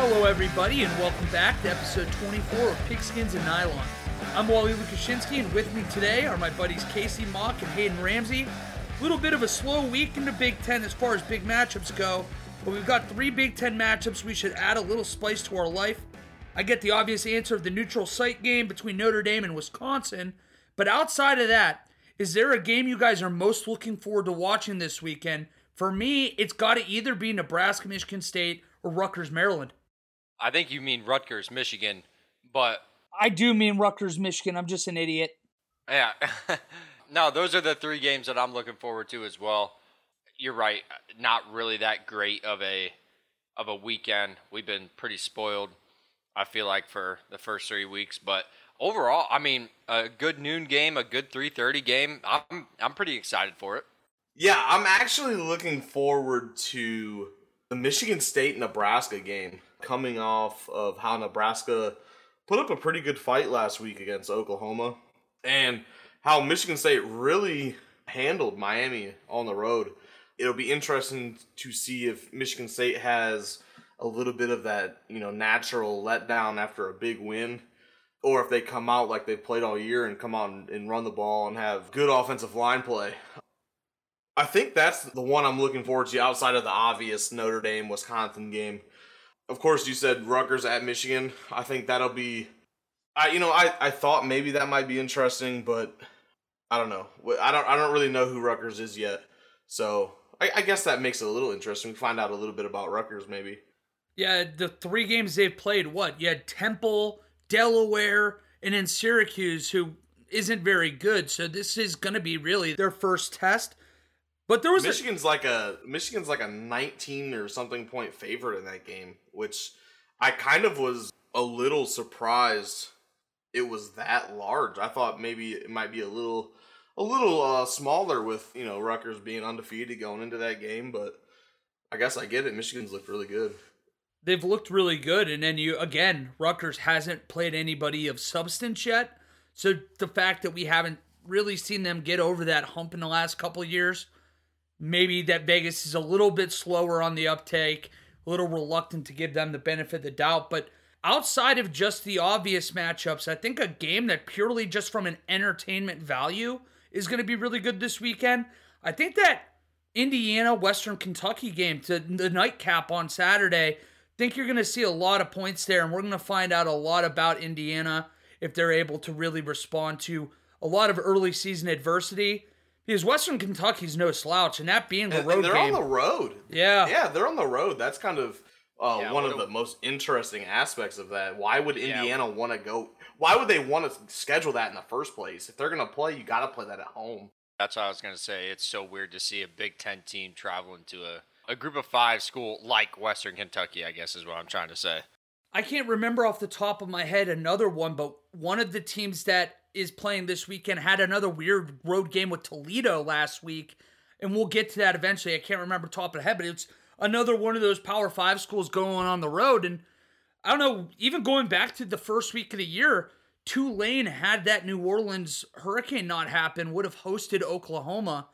Hello, everybody, and welcome back to episode 24 of Pigskins and Nylon. I'm Wally Lukashinsky, and with me today are my buddies Casey Mock and Hayden Ramsey. A little bit of a slow week in the Big Ten as far as big matchups go, but we've got three Big Ten matchups we should add a little spice to our life. I get the obvious answer of the neutral site game between Notre Dame and Wisconsin, but outside of that, is there a game you guys are most looking forward to watching this weekend? For me, it's got to either be Nebraska, Michigan State, or Rutgers, Maryland. I think you mean Rutgers, Michigan, but I do mean Rutgers, Michigan. I'm just an idiot. yeah. no, those are the three games that I'm looking forward to as well. You're right, not really that great of a of a weekend. We've been pretty spoiled. I feel like for the first 3 weeks, but overall, I mean, a good noon game, a good 3:30 game. I'm I'm pretty excited for it. Yeah, I'm actually looking forward to the Michigan State Nebraska game coming off of how Nebraska put up a pretty good fight last week against Oklahoma and how Michigan State really handled Miami on the road. It'll be interesting to see if Michigan State has a little bit of that, you know, natural letdown after a big win or if they come out like they've played all year and come out and, and run the ball and have good offensive line play. I think that's the one I'm looking forward to outside of the obvious Notre Dame Wisconsin game. Of course, you said Rutgers at Michigan. I think that'll be. I you know I, I thought maybe that might be interesting, but I don't know. I don't I don't really know who Rutgers is yet, so I, I guess that makes it a little interesting. We find out a little bit about Rutgers maybe. Yeah, the three games they've played, what? You had Temple, Delaware, and then Syracuse, who isn't very good. So this is going to be really their first test. But there was Michigan's a, like a Michigan's like a 19 or something point favorite in that game, which I kind of was a little surprised it was that large. I thought maybe it might be a little a little uh, smaller with you know Rutgers being undefeated going into that game, but I guess I get it. Michigan's looked really good. They've looked really good, and then you again, Rutgers hasn't played anybody of substance yet. So the fact that we haven't really seen them get over that hump in the last couple of years maybe that Vegas is a little bit slower on the uptake, a little reluctant to give them the benefit of the doubt. But outside of just the obvious matchups, I think a game that purely just from an entertainment value is going to be really good this weekend. I think that Indiana Western Kentucky game to the nightcap on Saturday. I think you're going to see a lot of points there, and we're going to find out a lot about Indiana if they're able to really respond to a lot of early season adversity because Western Kentucky's no slouch, and that being the road and they're game, on the road. Yeah, yeah, they're on the road. That's kind of uh, yeah, one of the most interesting aspects of that. Why would Indiana yeah. want to go? Why would they want to schedule that in the first place? If they're going to play, you got to play that at home. That's what I was going to say. It's so weird to see a Big Ten team traveling to a, a group of five school like Western Kentucky, I guess is what I'm trying to say. I can't remember off the top of my head another one, but one of the teams that is playing this weekend had another weird road game with Toledo last week, and we'll get to that eventually. I can't remember top of the head, but it's another one of those Power Five schools going on the road. And I don't know, even going back to the first week of the year, Tulane had that New Orleans hurricane not happen, would have hosted Oklahoma.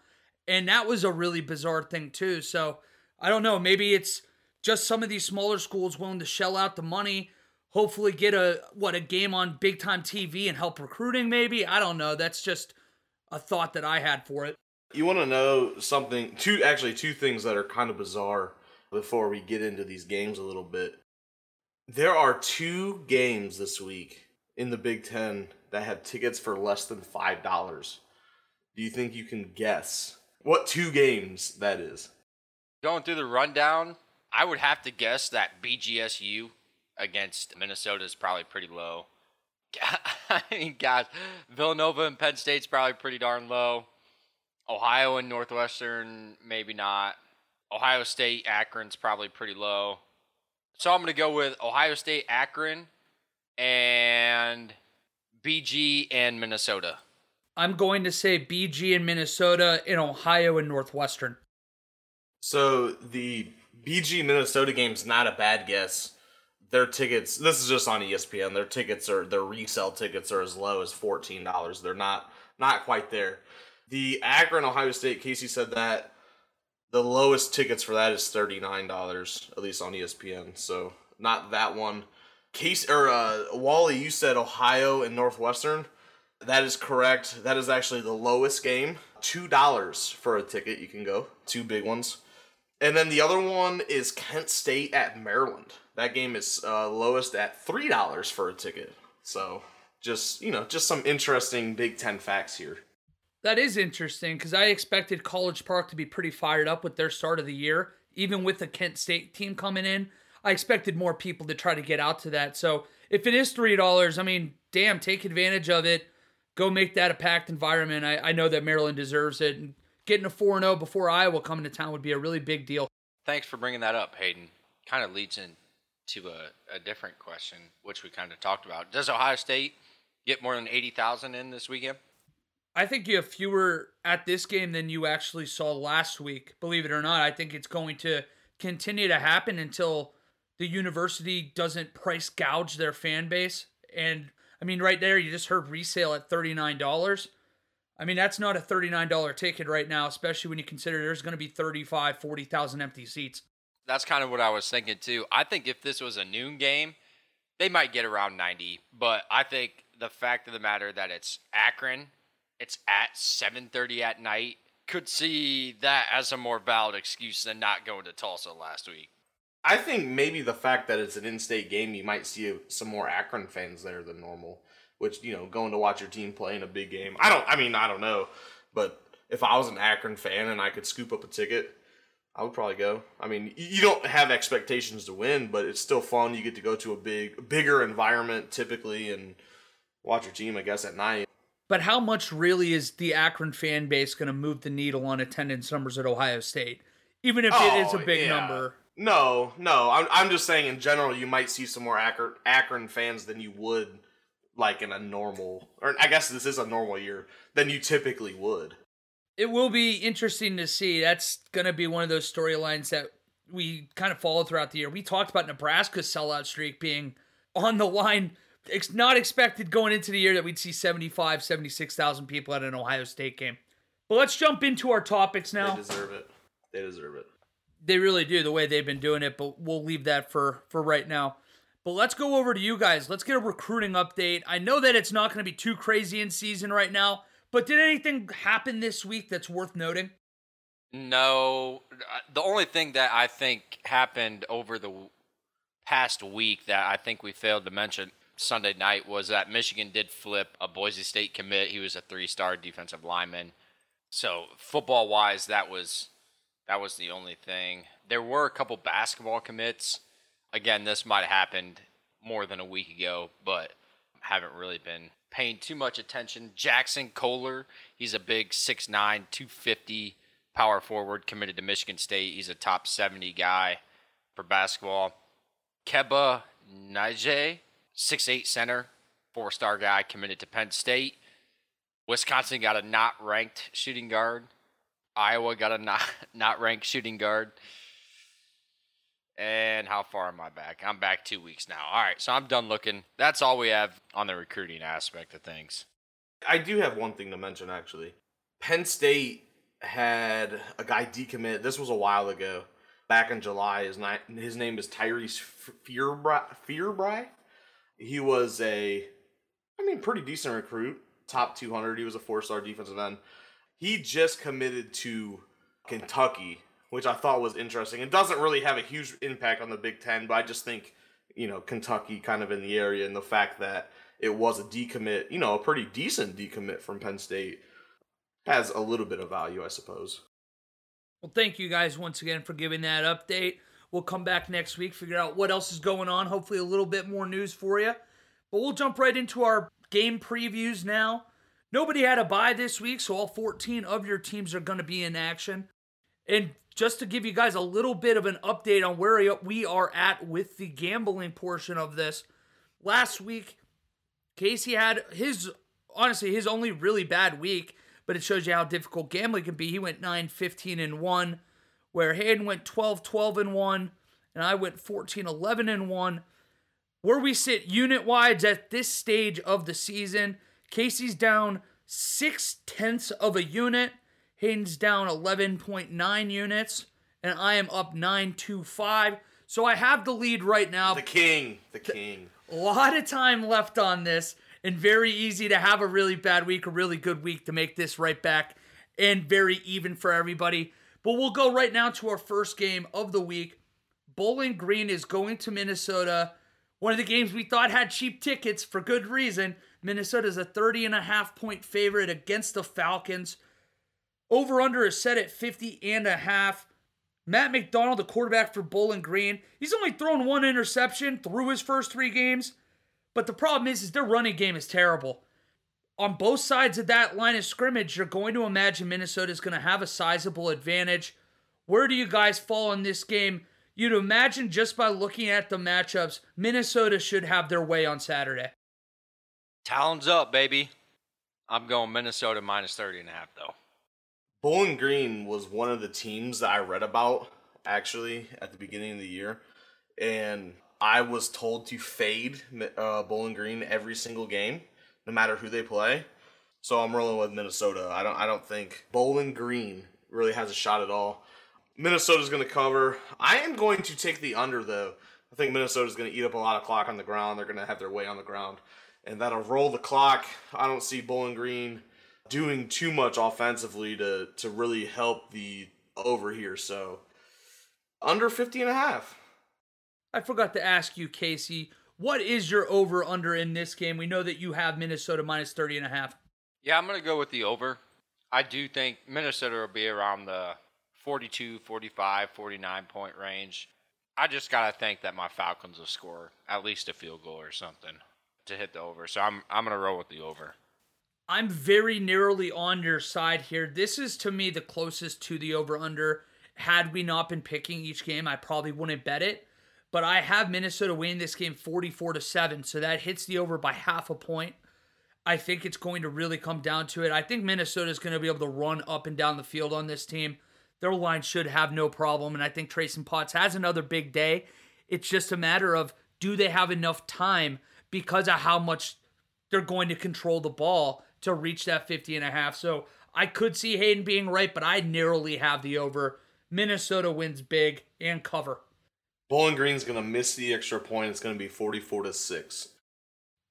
And that was a really bizarre thing, too. So I don't know. Maybe it's just some of these smaller schools willing to shell out the money hopefully get a what a game on big time TV and help recruiting maybe. I don't know. That's just a thought that I had for it. You want to know something two actually two things that are kind of bizarre before we get into these games a little bit. There are two games this week in the Big 10 that have tickets for less than $5. Do you think you can guess what two games that is? Going through the rundown, I would have to guess that BGSU against Minnesota is probably pretty low. I mean, guys, Villanova and Penn State's probably pretty darn low. Ohio and Northwestern, maybe not. Ohio State, Akron's probably pretty low. So I'm going to go with Ohio State, Akron, and BG and Minnesota. I'm going to say BG and Minnesota in Ohio and Northwestern. So the BG Minnesota game's not a bad guess their tickets this is just on espn their tickets are their resale tickets are as low as $14 they're not not quite there the akron ohio state casey said that the lowest tickets for that is $39 at least on espn so not that one. Case or uh, Wally, you said Ohio and Northwestern. That is correct. That is actually the lowest game. Two dollars for a ticket. You can go. Two big ones. And then the other one is Kent State at Maryland. That game is uh, lowest at three dollars for a ticket. So just you know, just some interesting Big Ten facts here. That is interesting because I expected College Park to be pretty fired up with their start of the year, even with the Kent State team coming in. I expected more people to try to get out to that. So if it is three dollars, I mean, damn, take advantage of it. Go make that a packed environment. I, I know that Maryland deserves it. And getting a 4 0 before Iowa coming to town would be a really big deal. Thanks for bringing that up, Hayden. Kind of leads into a, a different question, which we kind of talked about. Does Ohio State get more than 80,000 in this weekend? I think you have fewer at this game than you actually saw last week. Believe it or not, I think it's going to continue to happen until the university doesn't price gouge their fan base. And I mean, right there, you just heard resale at $39. I mean, that's not a $39 ticket right now, especially when you consider there's going to be 35, 40,000 empty seats. That's kind of what I was thinking too. I think if this was a noon game, they might get around 90, but I think the fact of the matter that it's Akron it's at 7:30 at night. Could see that as a more valid excuse than not going to Tulsa last week. I think maybe the fact that it's an in-state game, you might see some more Akron fans there than normal. Which you know, going to watch your team play in a big game. I don't. I mean, I don't know, but if I was an Akron fan and I could scoop up a ticket, I would probably go. I mean, you don't have expectations to win, but it's still fun. You get to go to a big, bigger environment typically and watch your team. I guess at night. But how much really is the Akron fan base going to move the needle on attendance numbers at Ohio State? Even if oh, it is a oh, big yeah. number. No, no. I'm, I'm just saying in general, you might see some more Akron, Akron fans than you would like in a normal, or I guess this is a normal year, than you typically would. It will be interesting to see. That's going to be one of those storylines that we kind of follow throughout the year. We talked about Nebraska's sellout streak being on the line it's not expected going into the year that we'd see 75, 76,000 people at an Ohio State game. But let's jump into our topics now. They deserve it. They deserve it. They really do the way they've been doing it, but we'll leave that for for right now. But let's go over to you guys. Let's get a recruiting update. I know that it's not going to be too crazy in season right now, but did anything happen this week that's worth noting? No. Uh, the only thing that I think happened over the past week that I think we failed to mention Sunday night was that Michigan did flip a Boise State commit. He was a three-star defensive lineman. So football wise, that was that was the only thing. There were a couple basketball commits. Again, this might have happened more than a week ago, but haven't really been paying too much attention. Jaxon Kohler, he's a big 6'9", 250 power forward committed to Michigan State. He's a top 70 guy for basketball. Kebba six eight center, four star guy committed to Penn State. Wisconsin got a not ranked shooting guard. Iowa got a not not ranked shooting guard. And how far am I back? I'm back two weeks now. All right, so I'm done looking. That's all we have on the recruiting aspect of things. I do have one thing to mention actually. Penn State had a guy decommit. This was a while ago, back in July. His, ni- his name is Tyreese Fearbry. Fearbry? He was a, I mean, pretty decent recruit, top 200. He was a four star defensive end. He just committed to Kentucky, which I thought was interesting. It doesn't really have a huge impact on the Big Ten, but I just think, you know, Kentucky kind of in the area and the fact that it was a decommit, you know, a pretty decent decommit from Penn State has a little bit of value, I suppose. Well, thank you guys once again for giving that update. We'll come back next week, figure out what else is going on. Hopefully, a little bit more news for you. But we'll jump right into our game previews now. Nobody had a bye this week, so all 14 of your teams are going to be in action. And just to give you guys a little bit of an update on where we are at with the gambling portion of this, last week, Casey had his, honestly, his only really bad week, but it shows you how difficult gambling can be. He went 9 15 and 1 where Hayden went 12 12 and 1 and I went 14 11 and 1. Where we sit unit wise at this stage of the season, Casey's down six tenths of a unit, Hayden's down 11.9 units, and I am up 925. So I have the lead right now. The king, the king. A lot of time left on this, and very easy to have a really bad week, a really good week to make this right back, and very even for everybody. But we'll go right now to our first game of the week. Bowling Green is going to Minnesota. One of the games we thought had cheap tickets for good reason. Minnesota is a 30 and a half point favorite against the Falcons. Over under is set at 50 and a half. Matt McDonald, the quarterback for Bowling Green, he's only thrown one interception through his first three games. But the problem is, is their running game is terrible. On both sides of that line of scrimmage, you're going to imagine Minnesota is going to have a sizable advantage. Where do you guys fall in this game? You'd imagine just by looking at the matchups, Minnesota should have their way on Saturday. Talons up, baby. I'm going Minnesota minus 30 and a half, though. Bowling Green was one of the teams that I read about actually at the beginning of the year, and I was told to fade uh, Bowling Green every single game, no matter who they play. So I'm rolling with Minnesota. I don't. I don't think Bowling Green really has a shot at all. Minnesota's going to cover. I am going to take the under though. I think Minnesota's going to eat up a lot of clock on the ground. They're going to have their way on the ground, and that'll roll the clock. I don't see Bowling Green doing too much offensively to to really help the over here. So under 50 and a half. I forgot to ask you, Casey, what is your over under in this game? We know that you have Minnesota minus 30 and a half. Yeah, I'm going to go with the over. I do think Minnesota will be around the 42, 45, 49 point range. I just got to think that my Falcons will score at least a field goal or something to hit the over. So I'm I'm going to roll with the over. I'm very narrowly on your side here. This is to me the closest to the over under. Had we not been picking each game, I probably wouldn't bet it. But I have Minnesota winning this game 44 to 7, so that hits the over by half a point. I think it's going to really come down to it. I think Minnesota is going to be able to run up and down the field on this team. Their line should have no problem, and I think Trayson Potts has another big day. It's just a matter of do they have enough time because of how much they're going to control the ball to reach that 50 and a half. So I could see Hayden being right, but I narrowly have the over. Minnesota wins big and cover. Bowling Green's going to miss the extra point. It's going to be 44 to 6.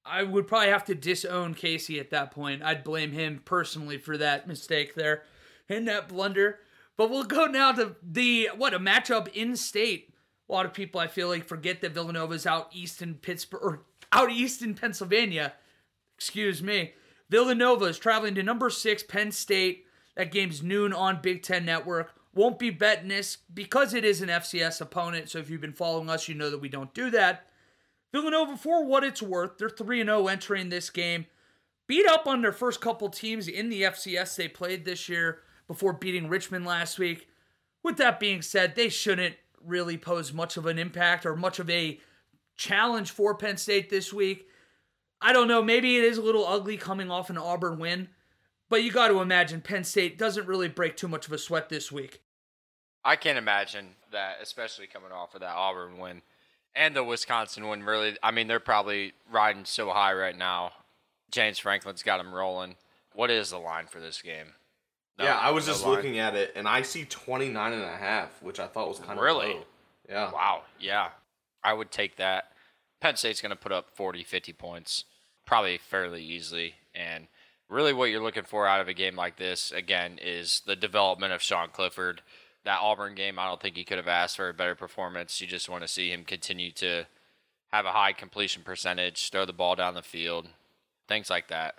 I would probably have to disown Casey at that point. I'd blame him personally for that mistake there and that blunder. But we'll go now to the what a matchup in state. A lot of people I feel like forget that Villanova's out east in Pittsburgh or out east in Pennsylvania. Excuse me. Villanova is traveling to number six Penn State. That game's noon on Big Ten Network. Won't be betting this because it is an FCS opponent. So if you've been following us, you know that we don't do that. Villanova, for what it's worth, they're 3 0 entering this game. Beat up on their first couple teams in the FCS they played this year before beating Richmond last week. With that being said, they shouldn't really pose much of an impact or much of a challenge for Penn State this week. I don't know. Maybe it is a little ugly coming off an Auburn win, but you got to imagine Penn State doesn't really break too much of a sweat this week. I can't imagine that, especially coming off of that Auburn win and the Wisconsin win. Really, I mean, they're probably riding so high right now. James Franklin's got them rolling. What is the line for this game? No, yeah, I was no just line. looking at it, and I see 29 and a half, which I thought was kind of really. Yeah. Wow. Yeah. I would take that. Penn State's going to put up 40, 50 points probably fairly easily. And really, what you're looking for out of a game like this, again, is the development of Sean Clifford. That Auburn game, I don't think he could have asked for a better performance. You just want to see him continue to have a high completion percentage, throw the ball down the field, things like that.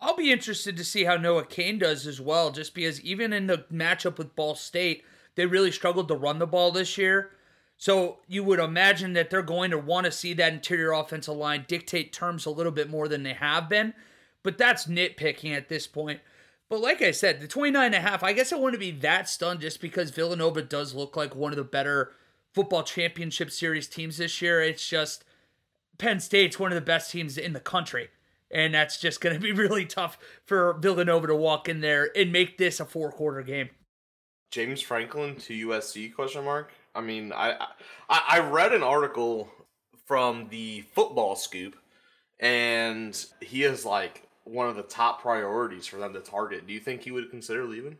I'll be interested to see how Noah Cain does as well, just because even in the matchup with Ball State, they really struggled to run the ball this year. So you would imagine that they're going to want to see that interior offensive line dictate terms a little bit more than they have been. But that's nitpicking at this point. But like I said, the 29 and a half, I guess I wouldn't be that stunned just because Villanova does look like one of the better football championship series teams this year. It's just Penn State's one of the best teams in the country. And that's just going to be really tough for Villanova to walk in there and make this a four quarter game. James Franklin to USC question mark? I mean, I, I I read an article from the Football Scoop, and he is like one of the top priorities for them to target. Do you think he would consider leaving?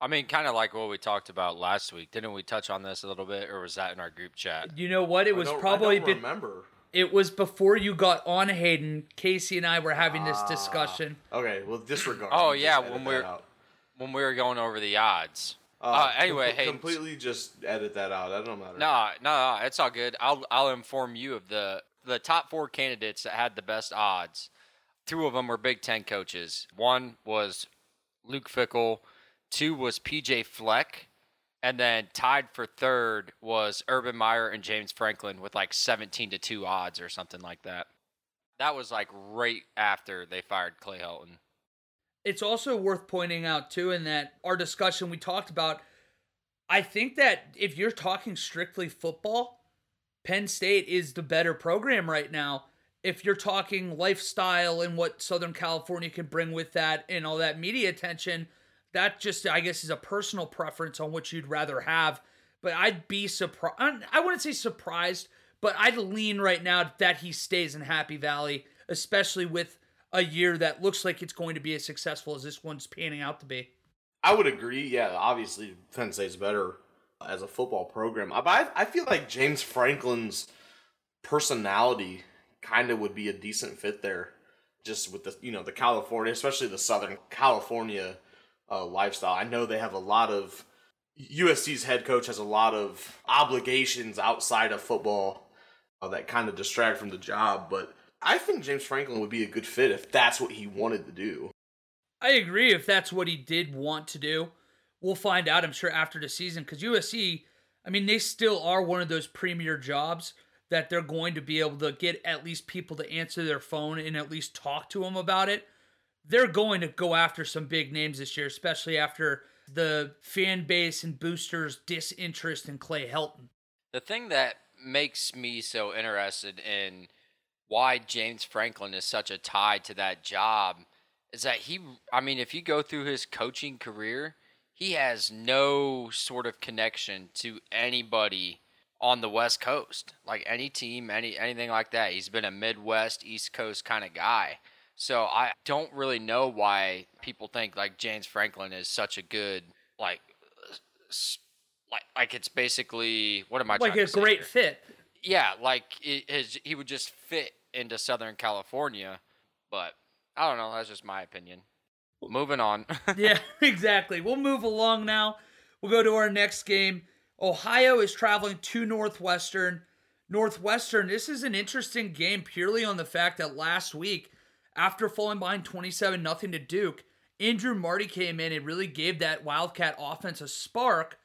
I mean, kind of like what we talked about last week. Didn't we touch on this a little bit, or was that in our group chat? You know what? It I was don't- probably I don't been- remember. it was before you got on Hayden. Casey and I were having this Ah. discussion. Okay, well disregard. Oh, yeah, when that we're- When we were going over the odds. Uh, Uh, anyway, com- hey, completely just edit that out. That don't matter. No, no, no, it's all good. I'll I'll inform you of the the top four candidates that had the best odds. Two of them were Big Ten coaches. One was Luke Fickell. Two was PJ Fleck, and then tied for third was Urban Meyer and James Franklin with like seventeen to two odds or something like that. That was like right after they fired Clay Helton. It's also worth pointing out too in that our discussion we talked about. I think that if you're talking strictly football, Penn State is the better program right now. If you're talking lifestyle and what Southern California can bring with that and all that media attention, that just I guess is a personal preference on what you'd rather have. But I'd be surprised. I wouldn't say surprised, but I'd lean right now that he stays in Happy Valley, especially with a year that looks like it's going to be as successful as this one's panning out to be. I would agree. Yeah, obviously Penn State's better as a football program. But I, I feel like James Franklin's personality kind of would be a decent fit there, just with the you know the California, especially the Southern California uh, lifestyle. I know they have a lot of USC's head coach has a lot of obligations outside of football uh, that kind of distract from the job, but I think James Franklin would be a good fit if that's what he wanted to do. I agree if that's what he did want to do. We'll find out, I'm sure, after the season because USC, I mean, they still are one of those premier jobs that they're going to be able to get at least people to answer their phone and at least talk to them about it. They're going to go after some big names this year, especially after the fan base and boosters' disinterest in Clay Helton. The thing that makes me so interested in why James Franklin is such a tie to that job is that he, I mean, if you go through his coaching career, he has no sort of connection to anybody on the West Coast, like any team, any anything like that. He's been a Midwest, East Coast kind of guy. So I don't really know why people think like James Franklin is such a good like like like it's basically what am I Like trying a to say great here? fit. Yeah, like it, his, he would just fit into Southern California, but I don't know. That's just my opinion. Moving on. yeah, exactly. We'll move along now. We'll go to our next game. Ohio is traveling to Northwestern. Northwestern, this is an interesting game purely on the fact that last week, after falling behind 27 0 to Duke, Andrew Marty came in and really gave that Wildcat offense a spark,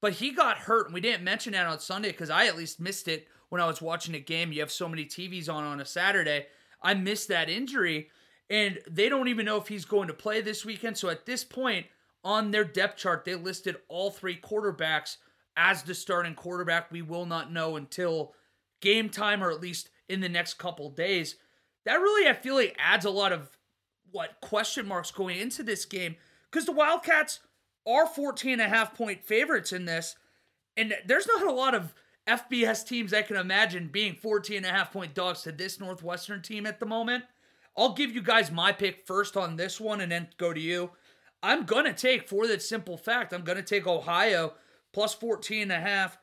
but he got hurt. And we didn't mention that on Sunday because I at least missed it when I was watching a game. You have so many TVs on on a Saturday. I missed that injury and they don't even know if he's going to play this weekend. So at this point on their depth chart, they listed all three quarterbacks as the starting quarterback. We will not know until game time or at least in the next couple days. That really, I feel like, adds a lot of what question marks going into this game because the Wildcats are 14 and a half point favorites in this. And there's not a lot of FBS teams I can imagine being 14 and a half point dogs to this Northwestern team at the moment. I'll give you guys my pick first on this one and then go to you. I'm going to take, for that simple fact, I'm going to take Ohio plus 14 and a half.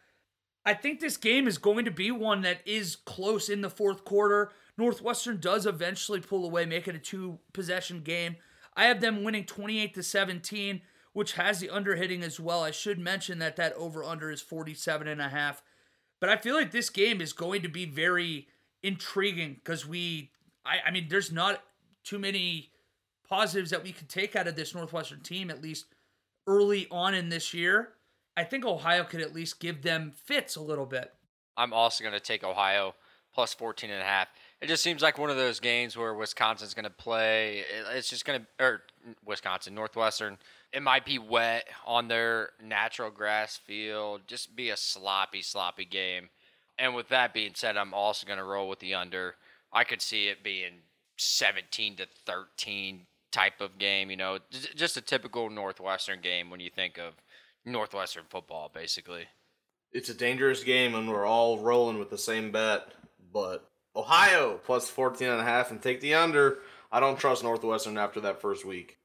I think this game is going to be one that is close in the fourth quarter. Northwestern does eventually pull away, make it a two possession game. I have them winning 28 to 17, which has the under hitting as well. I should mention that that over under is 47 and a half. But I feel like this game is going to be very intriguing because we I, I mean, there's not too many positives that we could take out of this Northwestern team, at least early on in this year. I think Ohio could at least give them fits a little bit. I'm also going to take Ohio plus 14 and a half. It just seems like one of those games where Wisconsin's going to play. It's just going to, or Wisconsin, Northwestern. It might be wet on their natural grass field. Just be a sloppy, sloppy game. And with that being said, I'm also going to roll with the under. I could see it being 17 to 13 type of game. You know, just a typical Northwestern game when you think of Northwestern football, basically. It's a dangerous game and we're all rolling with the same bet, but Ohio plus 14 and a half and take the under. I don't trust Northwestern after that first week.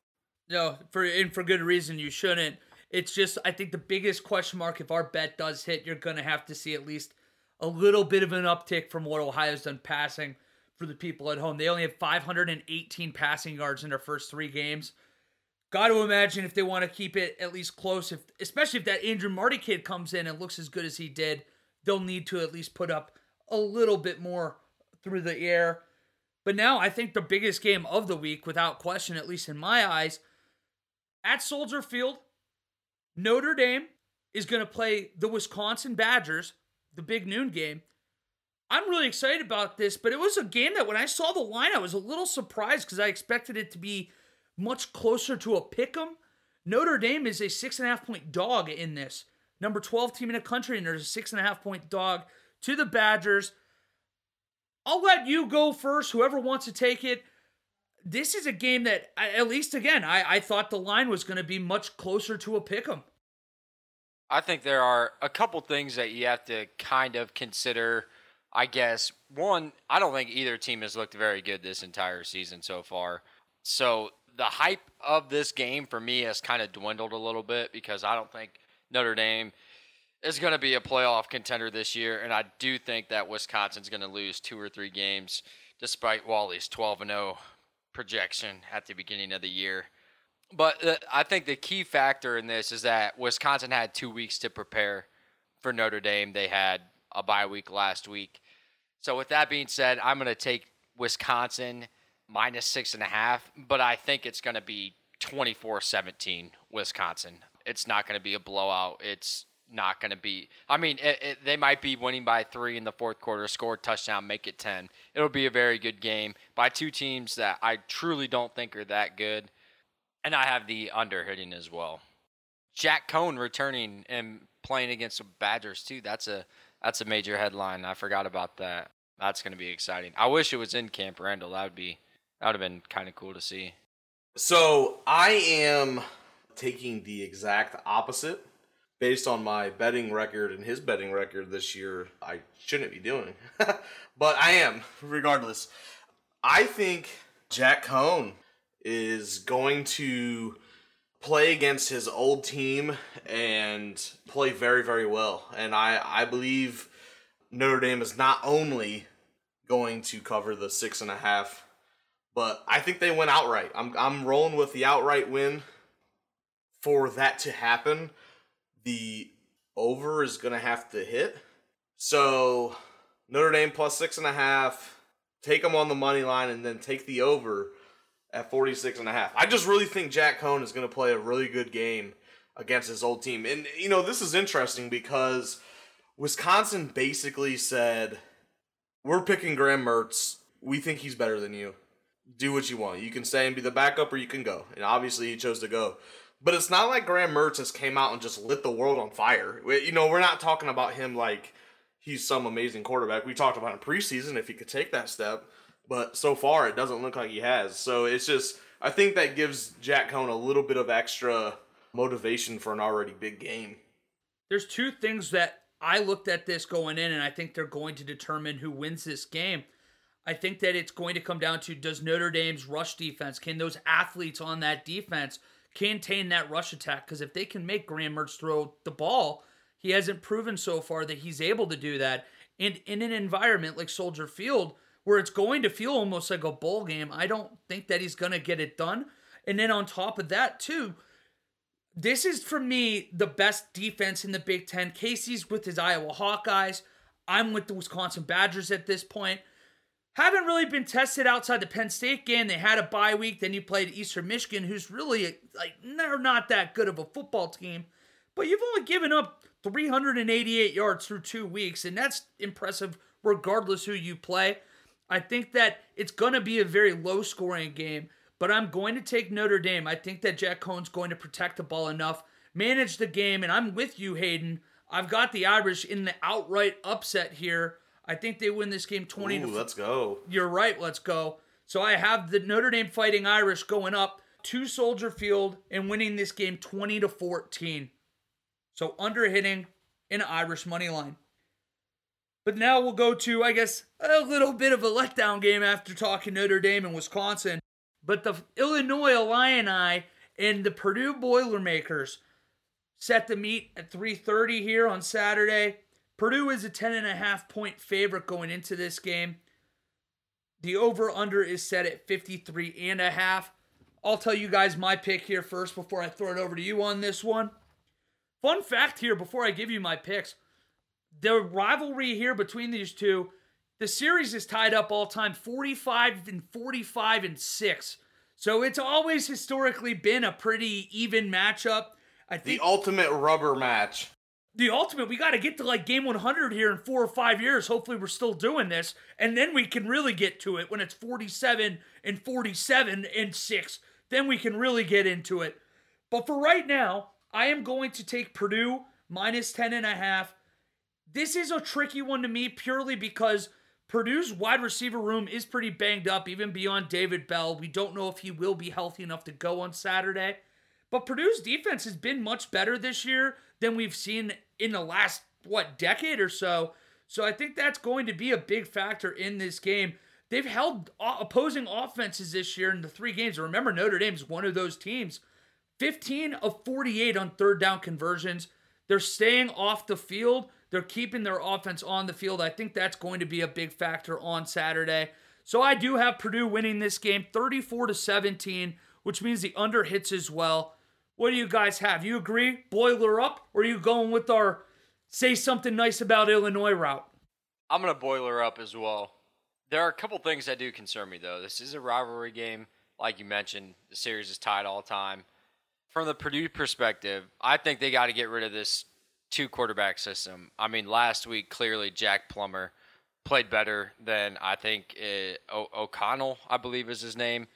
No, for and for good reason you shouldn't. It's just, I think the biggest question mark, if our bet does hit, you're going to have to see at least a little bit of an uptick from what Ohio's done passing for the people at home. They only have 518 passing yards in their first three games. Got to imagine if they want to keep it at least close, if especially if that Andrew Marty kid comes in and looks as good as he did, they'll need to at least put up a little bit more through the air. But now I think the biggest game of the week, without question, at least in my eyes, at Soldier Field, Notre Dame is going to play the Wisconsin Badgers, the big noon game. I'm really excited about this, but it was a game that when I saw the line, I was a little surprised because I expected it to be much closer to a pick 'em. Notre Dame is a six and a half point dog in this. Number 12 team in the country, and there's a six and a half point dog to the Badgers. I'll let you go first, whoever wants to take it. This is a game that, at least again, I, I thought the line was going to be much closer to a pick 'em. I think there are a couple things that you have to kind of consider. I guess one, I don't think either team has looked very good this entire season so far. So the hype of this game for me has kind of dwindled a little bit because I don't think Notre Dame is going to be a playoff contender this year, and I do think that Wisconsin's going to lose two or three games, despite Wally's 12 and 0 projection at the beginning of the year. But uh, I think the key factor in this is that Wisconsin had two weeks to prepare for Notre Dame. They had a bye week last week. So, with that being said, I'm going to take Wisconsin minus six and a half, but I think it's going to be 24 17 Wisconsin. It's not going to be a blowout. It's not going to be. I mean, it, it, they might be winning by three in the fourth quarter, score a touchdown, make it 10. It'll be a very good game by two teams that I truly don't think are that good. And I have the under hitting as well. Jack Coan returning and playing against the Badgers too. That's a that's a major headline. I forgot about that. That's going to be exciting. I wish it was in Camp Randall. That would be that would have been kind of cool to see. So I am taking the exact opposite based on my betting record and his betting record this year, I shouldn't be doing. but I am, regardless. I think Jack Coan is going to play against his old team and play very, very well. And I, I believe Notre Dame is not only going to cover the six and a half, but I think they win outright. I'm, I'm rolling with the outright win for that to happen the over is going to have to hit. So Notre Dame plus six and a half, take them on the money line, and then take the over at 46 and a half. I just really think Jack Coan is going to play a really good game against his old team. And, you know, this is interesting because Wisconsin basically said, We're picking Graham Mertz. We think he's better than you. Do what you want. You can stay and be the backup, or you can go. And obviously, he chose to go. But it's not like Graham Mertz has came out and just lit the world on fire. You know, we're not talking about him like he's some amazing quarterback. We talked about in preseason if he could take that step, but so far it doesn't look like he has. So it's just I think that gives Jack Coan a little bit of extra motivation for an already big game. There's two things that I looked at this going in, and I think they're going to determine who wins this game. I think that it's going to come down to does Notre Dame's rush defense, can those athletes on that defense contain that rush attack. Because if they can make Graham Mertz throw the ball, he hasn't proven so far that he's able to do that. And in an environment like Soldier Field, where it's going to feel almost like a bowl game, I don't think that he's going to get it done. And then on top of that, too, this is for me the best defense in the Big Ten. Casey's with his Iowa Hawkeyes. I'm with the Wisconsin Badgers at this point haven't really been tested outside the Penn State game. They had a bye week. Then you played Eastern Michigan, who's really like they're not that good of a football team. But you've only given up 388 yards through two weeks, and that's impressive regardless who you play. I think that it's going to be a very low scoring game, but I'm going to take Notre Dame. I think that Jack Coan's going to protect the ball enough, manage the game, and I'm with you, Hayden. I've got the Irish in the outright upset here. I think they win this game 20 Ooh, to Let's go. You're right, let's go. So I have the Notre Dame Fighting Irish going up to Soldier Field and winning this game 20 to 14. So under hitting an Irish money line. But now we'll go to, I guess, a little bit of a letdown game after talking Notre Dame and Wisconsin. But the Illinois Illini and the Purdue Boilermakers set to meet at 3:30 here on Saturday. Purdue is a 10 and a half point favorite going into this game. The over under is set at 53 and a half. I'll tell you guys my pick here first before I throw it over to you on this one. Fun fact here before I give you my picks. The rivalry here between these two, the series is tied up all time 45 and 45 and 6. So it's always historically been a pretty even matchup. I think The ultimate rubber match. The ultimate we got to get to like game 100 here in four or five years. Hopefully we're still doing this. And then we can really get to it when it's 47 and 47 and 6 then we can really get into it. But for right now i am going to take purdue minus 10 and a half. This is a tricky one to me purely because Purdue's wide receiver room is pretty banged up, even beyond David Bell. We don't know if he will be healthy enough to go on Saturday. But Purdue's defense has been much better this year than we've seen in the last, what, decade or so. So I think that's going to be a big factor in this game. They've held opposing offenses this year in the three games. Remember, Notre Dame's one of those teams. 15 of 48 on third down conversions. They're staying off the field. They're keeping their offense on the field. I think that's going to be a big factor on Saturday. So I do have Purdue winning this game 34 to 17, which means the under hits as well. What do you guys have? You agree? Boiler up? Or are you going with our say something nice about Illinois route? I'm gonna Boiler up as well. There are a couple things that do concern me though. This is a rivalry game, like you mentioned. The series is tied all time. From the Purdue perspective, I think they got to get rid of this two quarterback system. I mean, last week clearly Jack Plummer played better than I think uh, o- O'Connell, I believe is his name.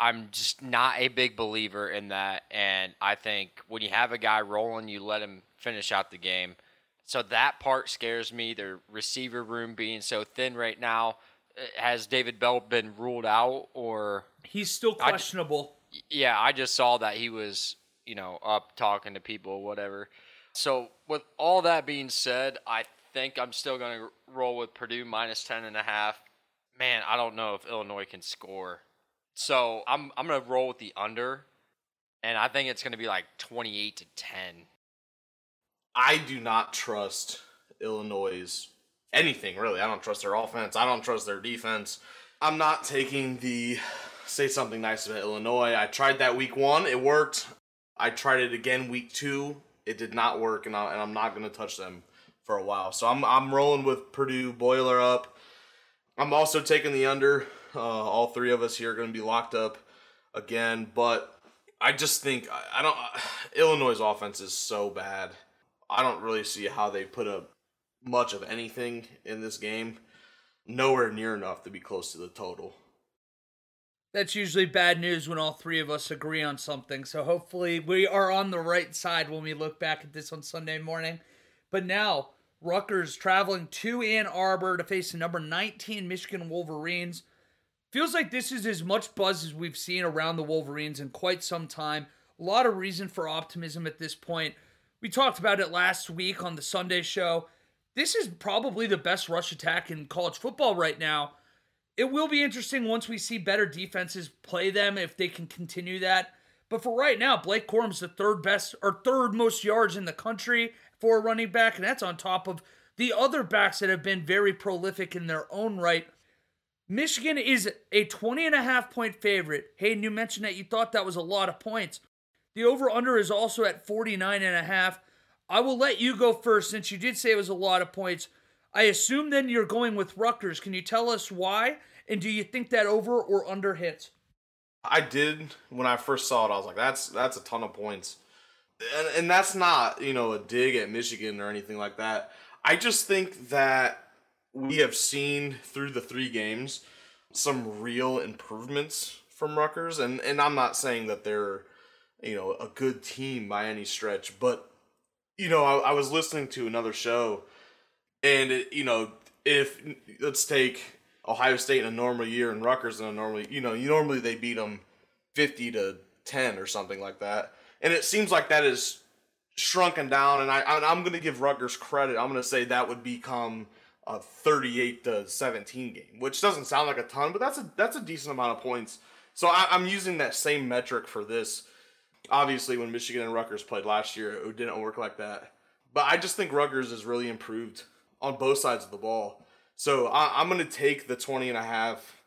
I'm just not a big believer in that, and I think when you have a guy rolling, you let him finish out the game. So that part scares me. Their receiver room being so thin right now. Uh, Has David Bell been ruled out, or He's still I- questionable. yeah, I just saw that he was, you know, up talking to people, whatever. So with all that being said, I think I'm still going to roll with Purdue minus ten and a half. Man, I don't know if Illinois can score. So I'm I'm to roll with the under, and I think it's to be like 28 to 10. I do not trust Illinois' anything really. I don't trust their offense. I don't trust their defense. I'm not taking the say something nice about Illinois. I tried that week one, it worked. I tried it again week two, it did not work, and, I, and I'm not going to touch them for a while. So I'm I'm rolling with Purdue boiler up. I'm also taking the under. Uh, all three of us here are going to be locked up again, but I just think I, I don't. Illinois' offense is so bad. I don't really see how they put up much of anything in this game. Nowhere near enough to be close to the total. That's usually bad news when all three of us agree on something. So hopefully we are on the right side when we look back at this on Sunday morning. But now, Rutgers traveling to Ann Arbor to face the number 19 Michigan Wolverines. Feels like this is as much buzz as we've seen around the Wolverines in quite some time. A lot of reason for optimism at this point. We talked about it last week on the Sunday show. This is probably the best rush attack in college football right now it will be interesting once we see better defenses play them if they can continue that. But for right now, Blake Corum's the third best or third most yards in the country for a running back, and that's on top of the other backs that have been very prolific in their own right. Michigan is a 20 and a half point favorite. Hayden, you mentioned that you thought that was a lot of points. The over under is also at 49 and a half. I will let you go first since you did say it was a lot of points. I assume then you're going with Rutgers. Can you tell us why? And do you think that over or under hits? I did when I first saw it. I was like, "That's that's a ton of points," and, and that's not you know a dig at Michigan or anything like that. I just think that we have seen through the three games some real improvements from Rutgers, and and I'm not saying that they're you know a good team by any stretch, but you know I, I was listening to another show, and it, you know if let's take Ohio State in a normal year and Rutgers in a normal, you know, you normally they beat them fifty to ten or something like that, and it seems like that is shrunken down. And I I'm going to give Rutgers credit. I'm going to say that would become a 38 to 17 game, which doesn't sound like a ton, but that's a that's a decent amount of points. So I, I'm using that same metric for this. Obviously, when Michigan and Rutgers played last year, it didn't work like that. But I just think Rutgers has really improved on both sides of the ball. So I, I'm going to take the 20 and a half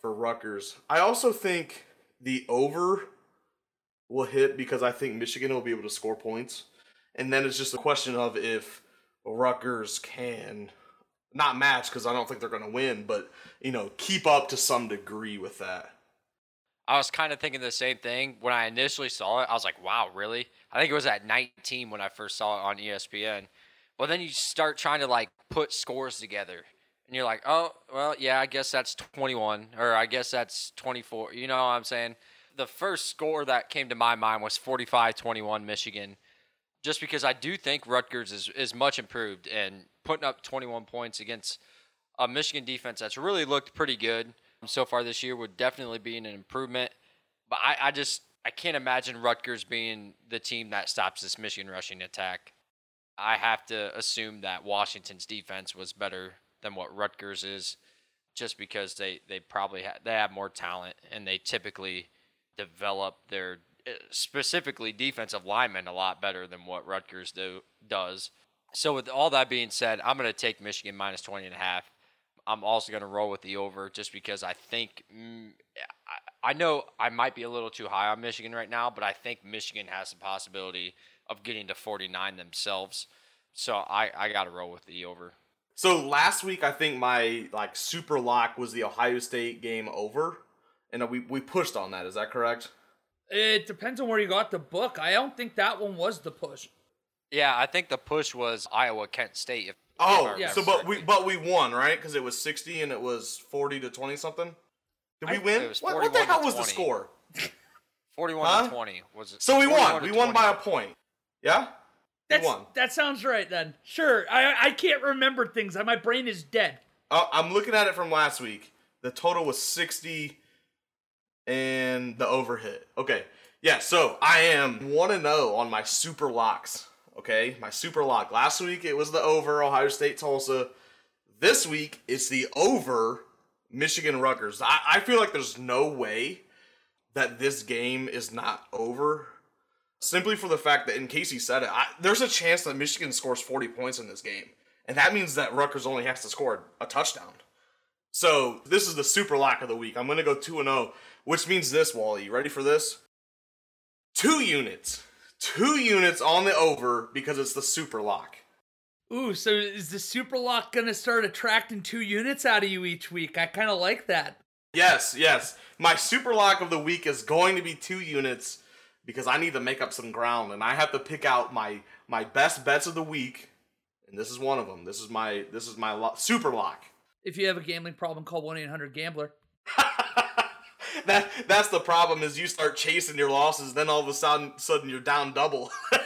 for Rutgers. I also think the over will hit because I think Michigan will be able to score points. And then it's just a question of if Rutgers can not match because I don't think they're going to win, but you know, keep up to some degree with that. I was kind of thinking the same thing when I initially saw it. I was like, "Wow, really?" I think it was at 19 when I first saw it on ESPN. But then you start trying to like put scores together, and you're like, "Oh, well, yeah, I guess that's 21, or I guess that's 24." You know what I'm saying? The first score that came to my mind was 45-21 Michigan, just because I do think Rutgers is is much improved and putting up 21 points against a Michigan defense that's really looked pretty good so far this year would definitely be an improvement. But I, I just I can't imagine Rutgers being the team that stops this Michigan rushing attack. I have to assume that Washington's defense was better than what Rutgers is, just because they they probably ha- they have more talent and they typically develop their eh, specifically defensive linemen a lot better than what Rutgers do does. So with all that being said, I'm going to take Michigan minus 20 and a half. I'm also going to roll with the over just because I think mm, I, I know I might be a little too high on Michigan right now, but I think Michigan has the possibility of getting to 49 themselves. So I, I got to roll with the over. So last week, I think my like super lock was the Ohio State game over, and we we pushed on that. Is that correct? It depends on where you got the book. I don't think that one was the push. Yeah, I think the push was Iowa Kent State. If, Oh, if I so but we but we won right because it was sixty and it was forty to twenty something. Did we I- win? What, what the 41 to hell was the score? 41 Huh? to 20 was it? So we won. We won by a point. Yeah. That's, won. That sounds right then. Sure. I I can't remember things. My brain is dead. Uh, I'm looking at it from last week. The total was 60 and the over hit. Okay. Yeah, so I am 1 and 0 on my super locks. Okay? My super lock. Last week it was the over Ohio State Tulsa. This week it's the over Michigan Rutgers. I, I feel like there's no way that this game is not over. Simply for the fact that, in case he said it, I, there's a chance that Michigan scores 40 points in this game. And that means that Rutgers only has to score a touchdown. So this is the super lock of the week. I'm going to go 2 and 0, which means this, Wally. You ready for this? Two units. Two units on the over because it's the super lock. Ooh, so is the super lock gonna start attracting two units out of you each week? I kind of like that. Yes, yes. My super lock of the week is going to be two units because I need to make up some ground and I have to pick out my my best bets of the week. And this is one of them. This is my this is my lo- super lock. If you have a gambling problem, call one eight hundred Gambler. that that's the problem is you start chasing your losses, then all of a sudden sudden you're down double.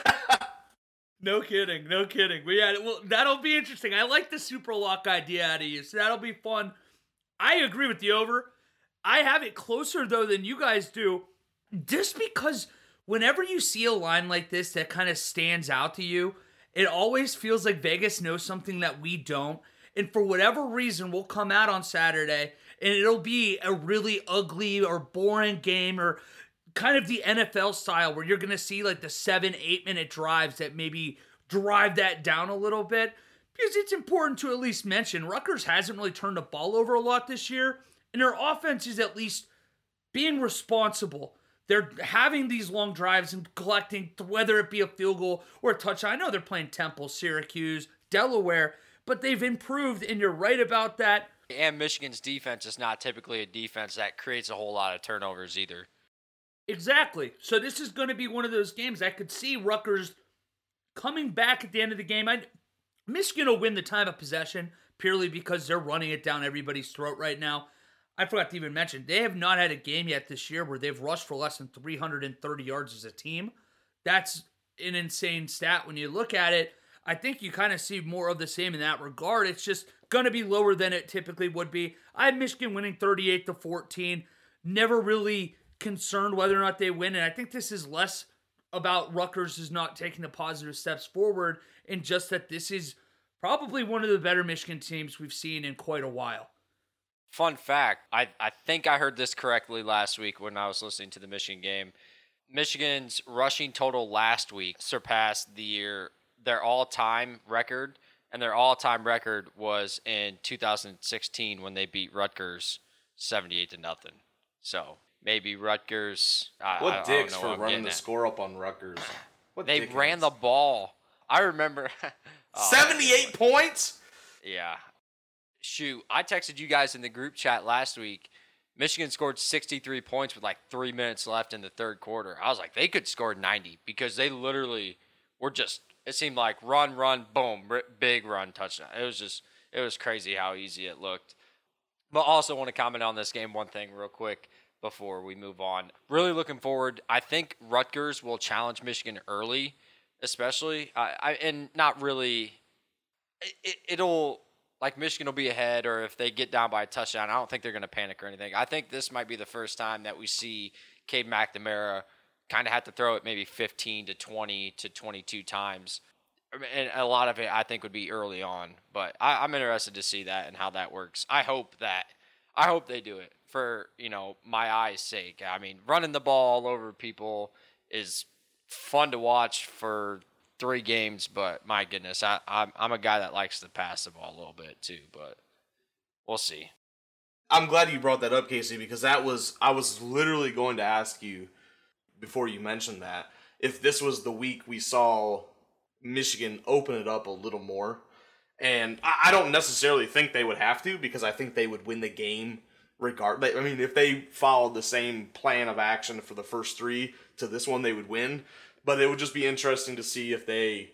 No kidding, no kidding. But yeah, well, that'll be interesting. I like the super lock idea out of you, so that'll be fun. I agree with the over. I have it closer though than you guys do, just because whenever you see a line like this that kind of stands out to you, it always feels like Vegas knows something that we don't. And for whatever reason, we'll come out on Saturday and it'll be a really ugly or boring game or kind of the NFL style where you're going to see like the seven, eight minute drives that maybe drive that down a little bit. Because it's important to at least mention Rutgers hasn't really turned the ball over a lot this year, and their offense is at least being responsible. They're having these long drives and collecting, whether it be a field goal or a touchdown. I know they're playing Temple, Syracuse, Delaware, but they've improved, and you're right about that. And Michigan's defense is not typically a defense that creates a whole lot of turnovers either. Exactly. So this is going to be one of those games I could see Rutgers coming back at the end of the game. I, Michigan will win the time of possession purely because they're running it down everybody's throat right now. I forgot to even mention they have not had a game yet this year where they've rushed for less than 330 yards as a team. That's an insane stat when you look at it. I think you kind of see more of the same in that regard. It's just going to be lower than it typically would be. I have Michigan winning 38 to 14. Never really concerned whether or not they win. And I think this is less about Rutgers is not taking the positive steps forward and just that this is probably one of the better Michigan teams we've seen in quite a while. Fun fact I, I think I heard this correctly last week when I was listening to the Michigan game. Michigan's rushing total last week surpassed the year their all-time record, and their all-time record was in 2016 when they beat Rutgers 78 to nothing. So maybe Rutgers. I, What I, I dicks know for what running the at. score up on Rutgers? What They ran the ball. I remember. Oh, 78 points? Yeah. Shoot, I texted you guys in the group chat last week. Michigan scored 63 points with like three minutes left in the third quarter. I was like, they could score 90 because they literally were just, it seemed like run, run, boom, big run, touchdown. It was just, it was crazy how easy it looked. But also want to comment on this game one thing real quick before we move on. Really looking forward. I think Rutgers will challenge Michigan early, especially. I, I and not really. It, it'll like Michigan will be ahead, or if they get down by a touchdown, I don't think they're going to panic or anything. I think this might be the first time that we see Cade McNamara kind of have to throw it maybe 15 to 20 to 22 times. And a lot of it, I think, would be early on. But I, I'm interested to see that and how that works. I hope that I hope they do it for you know my eyes' sake. I mean, running the ball all over people is fun to watch for three games, but my goodness, I, I'm I'm a guy that likes to pass the ball a little bit too. But we'll see. I'm glad you brought that up, Casey, because that was I was literally going to ask you before you mentioned that if this was the week we saw Michigan open it up a little more. And I, I don't necessarily think they would have to because I think they would win the game regardless. I mean, if they followed the same plan of action for the first three to this one, they would win. But it would just be interesting to see if they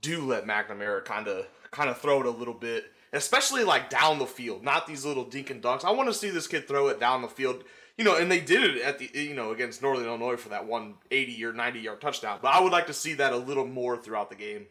do let McNamara kind of kind of throw it a little bit, especially like down the field, not these little dink and dunks. I want to see this kid throw it down the field, you know. And they did it at the you know against Northern Illinois for that one 80 or 90 yard touchdown. But I would like to see that a little more throughout the game.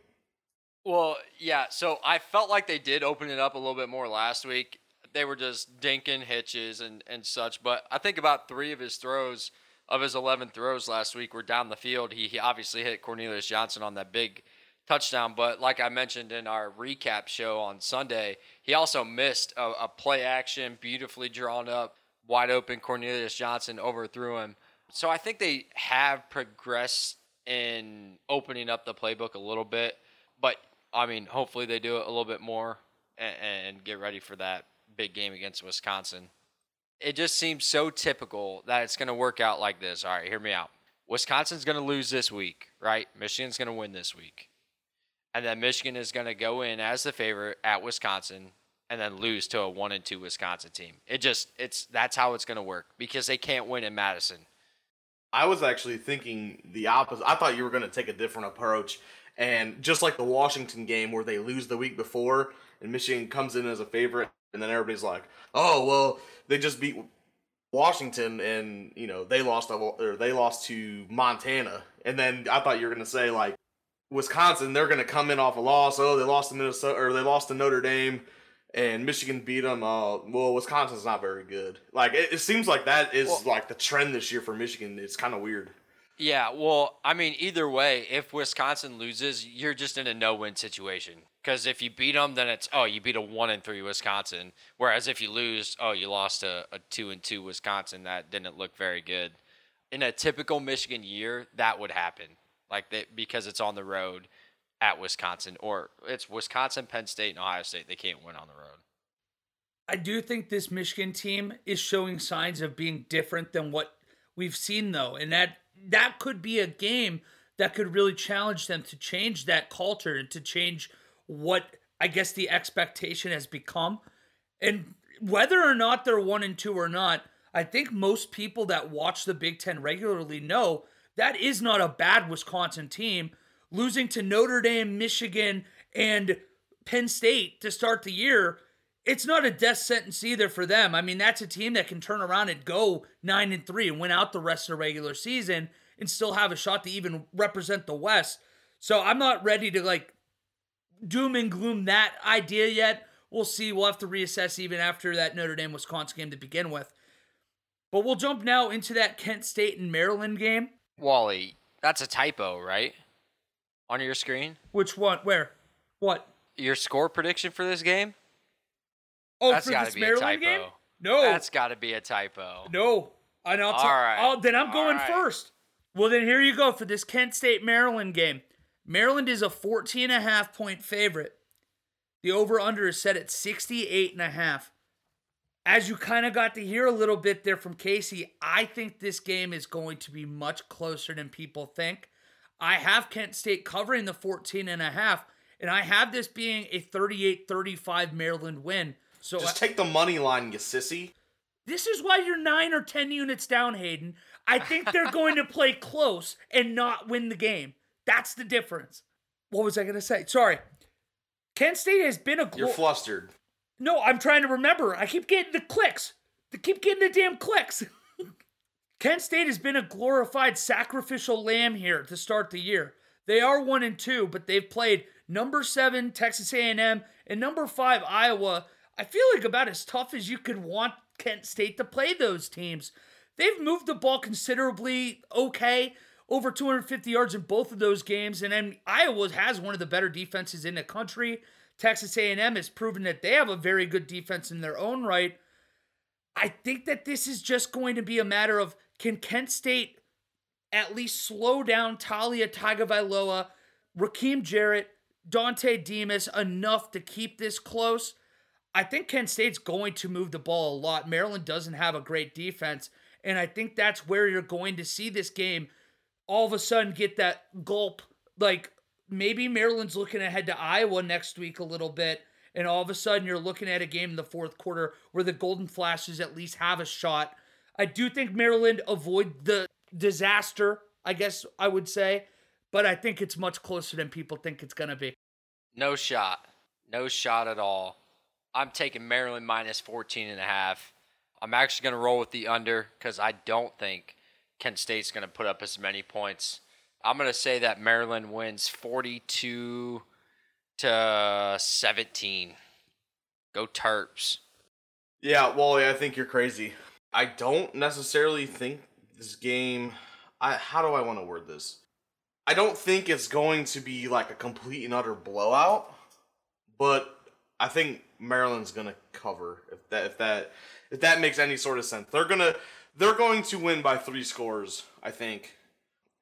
Well, yeah. So I felt like they did open it up a little bit more last week. They were just dinking hitches and, and such. But I think about three of his throws, of his 11 throws last week, were down the field. He, he obviously hit Cornelius Johnson on that big touchdown. But like I mentioned in our recap show on Sunday, he also missed a, a play action, beautifully drawn up, wide open. Cornelius Johnson overthrew him. So I think they have progressed in opening up the playbook a little bit. But I mean, hopefully they do it a little bit more and, and get ready for that big game against Wisconsin. It just seems so typical that it's going to work out like this. All right, hear me out. Wisconsin's going to lose this week, right? Michigan's going to win this week. And then Michigan is going to go in as the favorite at Wisconsin and then lose to a 1 and 2 Wisconsin team. It just it's that's how it's going to work because they can't win in Madison. I was actually thinking the opposite. I thought you were going to take a different approach. And just like the Washington game where they lose the week before and Michigan comes in as a favorite, and then everybody's like, oh, well, they just beat Washington and, you know, they lost, or they lost to Montana. And then I thought you were going to say, like, Wisconsin, they're going to come in off a loss. Oh, they lost to Minnesota, or they lost to Notre Dame, and Michigan beat them. Uh, well, Wisconsin's not very good. Like, it, it seems like that is Well- like the trend this year for Michigan. It's kind of weird. Yeah, well, I mean, either way, if Wisconsin loses, you're just in a no-win situation. Because if you beat them, then it's oh, you beat a one and three Wisconsin. Whereas if you lose, oh, you lost a, a two and two Wisconsin that didn't look very good. In a typical Michigan year, that would happen, like they, because it's on the road at Wisconsin, or it's Wisconsin, Penn State, and Ohio State. They can't win on the road. I do think this Michigan team is showing signs of being different than what we've seen though, and that that could be a game that could really challenge them to change that culture and to change what I guess the expectation has become. And whether or not they're one and two or not, I think most people that watch the Big Ten regularly know that is not a bad Wisconsin team. Losing to Notre Dame, Michigan, and Penn State to start the year, it's not a death sentence either for them. I mean, that's a team that can turn around and go nine and three and win out the rest of the regular season and still have a shot to even represent the West. So I'm not ready to like doom and gloom that idea yet. We'll see. We'll have to reassess even after that Notre Dame Wisconsin game to begin with. But we'll jump now into that Kent State and Maryland game. Wally, that's a typo, right? On your screen, Which one? Where? What? your score prediction for this game? Oh, That's for got this to be a Maryland typo. game? No. That's got to be a typo. No. And I'll All tell. right. Oh, then I'm All going right. first. Well, then here you go for this Kent State Maryland game. Maryland is a 14 and a half point favorite. The over under is set at 68 and a half. As you kind of got to hear a little bit there from Casey, I think this game is going to be much closer than people think. I have Kent State covering the 14 and a half, and I have this being a 38-35 Maryland win. So Just take the money line, you sissy. This is why you're 9 or 10 units down, Hayden. I think they're going to play close and not win the game. That's the difference. What was I going to say? Sorry. Kent State has been a You're flustered. No, I'm trying to remember. I keep getting the clicks. They keep getting the damn clicks. Kent State has been a glorified sacrificial lamb here to start the year. They are one and two, but they've played number seven Texas A&M and number five Iowa. I feel like about as tough as you could want Kent State to play those teams. They've moved the ball considerably okay, over 250 yards in both of those games, and then Iowa has one of the better defenses in the country. Texas A&M has proven that they have a very good defense in their own right. I think that this is just going to be a matter of can Kent State at least slow down Taulia Tagovailoa, Rakim Jarrett, Dontay Demus enough to keep this close. I think Kent State's going to move the ball a lot. Maryland doesn't have a great defense, and I think that's where you're going to see this game all of a sudden get that gulp. Like maybe Maryland's looking ahead to Iowa next week a little bit, and all of a sudden you're looking at a game in the fourth quarter where the Golden Flashes at least have a shot. I do think Maryland avoid the disaster, I guess I would say, but I think it's much closer than people think it's going to be. No shot. No shot at all. I'm taking Maryland minus 14 and a half. I'm actually going to roll with the under because I don't think Kent State's going to put up as many points. I'm going to say that Maryland wins 42 to 17. Go Terps. Yeah, Wally, I think you're crazy. I don't necessarily think this game. I how do I want to word this? I don't think it's going to be like a complete and utter blowout, but I think Maryland's gonna cover if that if that if that makes any sort of sense. They're gonna they're going to win by three scores, I think,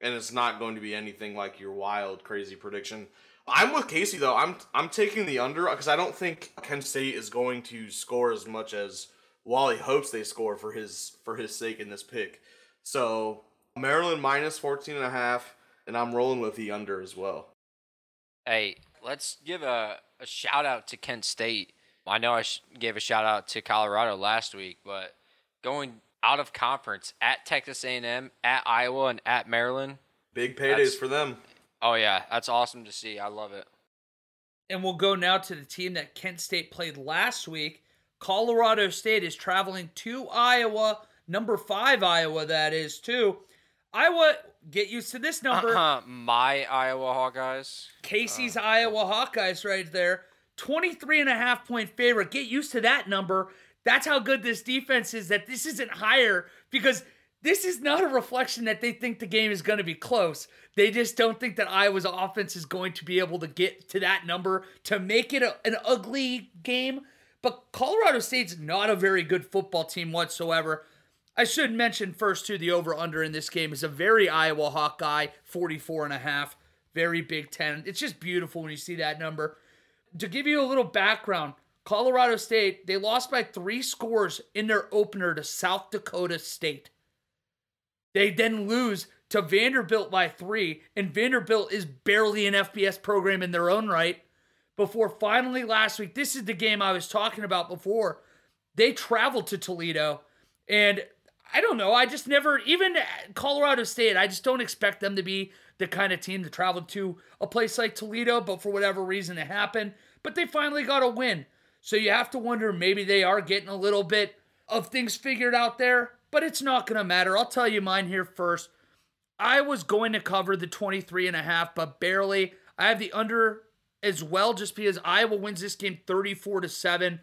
and it's not going to be anything like your wild crazy prediction. I'm with Casey though. I'm I'm taking the under because I don't think Kent State is going to score as much as Wally hopes they score for his for his sake in this pick. So Maryland minus 14 and a half and I'm rolling with the under as well. Hey, let's give a, a shout out to Kent State. I know I sh- gave a shout out to Colorado last week, but going out of conference at Texas A&M, at Iowa, and at Maryland. Big paydays for them. Oh yeah, that's awesome to see. I love it. And we'll go now to the team that Kent State played last week. Colorado State is traveling to Iowa, number five Iowa, that is, too. Iowa, get used to this number. Uh-huh, my Iowa Hawkeyes. Casey's Iowa Hawkeyes right there. 23 and a half point favorite. Get used to that number. That's how good this defense is, that this isn't higher because this is not a reflection that they think the game is going to be close. They just don't think that Iowa's offense is going to be able to get to that number to make it a, an ugly game. But Colorado State's not a very good football team whatsoever. I should mention first too the over under in this game is a very Iowa Hawkeye 44 and a half, very Big 10. It's just beautiful when you see that number. To give you a little background, Colorado State, they lost by 3 scores in their opener to South Dakota State. They then lose to Vanderbilt by 3 and Vanderbilt is barely an FBS program in their own right before finally last week, this is the game I was talking about before. They traveled to Toledo and I don't know. I just never, even Colorado State, I just don't expect them to be the kind of team to travel to a place like Toledo, but for whatever reason it happened. But they finally got a win. So you have to wonder maybe they are getting a little bit of things figured out there, but it's not going to matter. I'll tell you mine here first. I was going to cover the 23 and a half, but barely. I have the under as well just because Iowa wins this game 34 to 7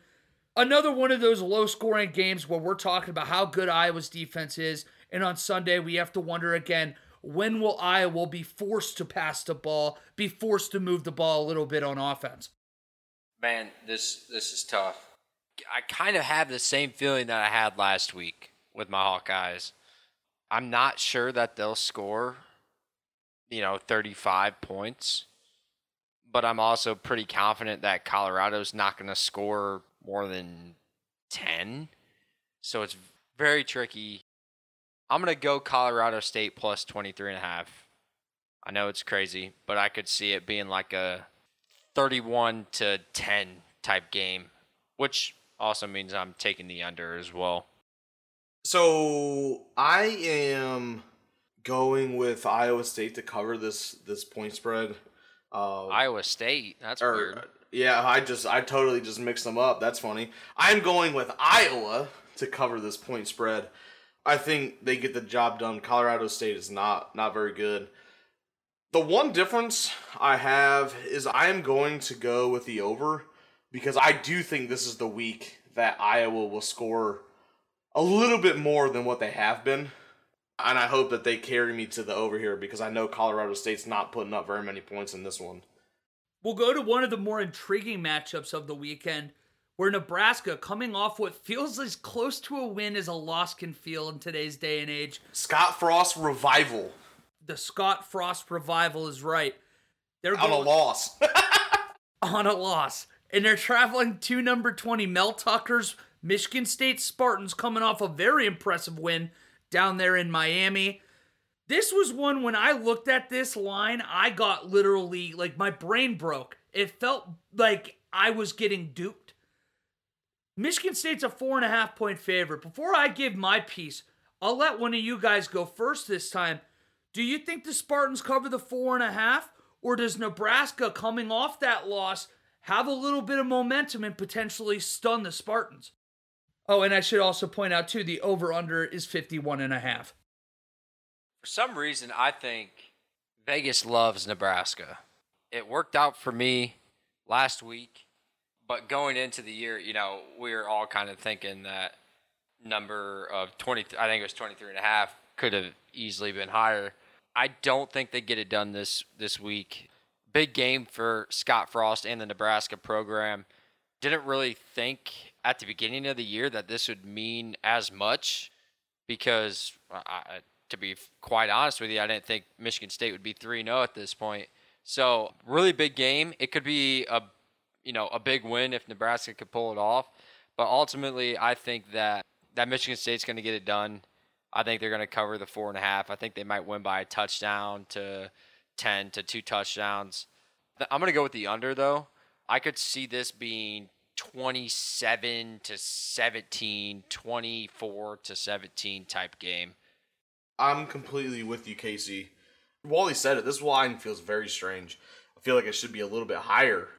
another one of those low scoring games where we're talking about how good Iowa's defense is. And on Sunday, we have to wonder again when will Iowa be forced to pass the ball, be forced to move the ball a little bit on offense? Man, this this is tough. I kind of have the same feeling that I had last week with my Hawkeyes. I'm not sure that they'll score, you know, 35 points, but I'm also pretty confident that Colorado's not going to score more than 10. So it's very tricky. I'm going to go Colorado State plus 23 and a half. I know it's crazy, but I could see it being like a 31 to 10 type game, which also means I'm taking the under as well. So I am going with Iowa State to cover this this point spread. Uh, Iowa State, that's or, weird. Yeah, I just I totally just mixed them up. That's funny. I'm going with Iowa to cover this point spread. I think they get the job done. Colorado State is not not very good. The one difference I have is I am going to go with the over because I do think this is the week that Iowa will score a little bit more than what they have been. And I hope that they carry me to the over here because I know Colorado State's not putting up very many points in this one. We'll go to one of the more intriguing matchups of the weekend where Nebraska, coming off what feels as close to a win as a loss can feel in today's day and age. Scott Frost revival the Scott Frost revival is right. They're on a loss. on a loss. And they're traveling to number 20, Mel Tucker's Michigan State Spartans, coming off a very impressive win down there in Miami. This was one when I looked at this line, I got literally like my brain broke. It felt like I was getting duped. Michigan State's a four and a half point favorite. Before I give my piece, I'll let one of you guys go first this time. Do you think the Spartans cover the four and a half? Or does Nebraska, coming off that loss, have a little bit of momentum and potentially stun the Spartans? Oh, and I should also point out, too, the over under is 51 and a half. For some reason, I think Vegas loves Nebraska. It worked out for me last week, but going into the year, you know, we were all kind of thinking that number of 20, I think it was 23 and a half, could have easily been higher. I don't think they get it done this this week. Big game for Scott Frost and the Nebraska program. Didn't really think at the beginning of the year that this would mean as much because, I, to be quite honest with you, I didn't think Michigan State would be 3 0 at this point. So, really big game. It could be a you know, a big win if Nebraska could pull it off. But ultimately, I think that that Michigan State's going to get it done. I think they're going to cover the four and a half. I think they might win by a touchdown to 10 to two touchdowns. I'm going to go with the under, though. I could see this being 27 to 17, 24 to 17 type game. I'm completely with you, Casey. Wally said it. This line feels very strange. I feel like it should be a little bit higher.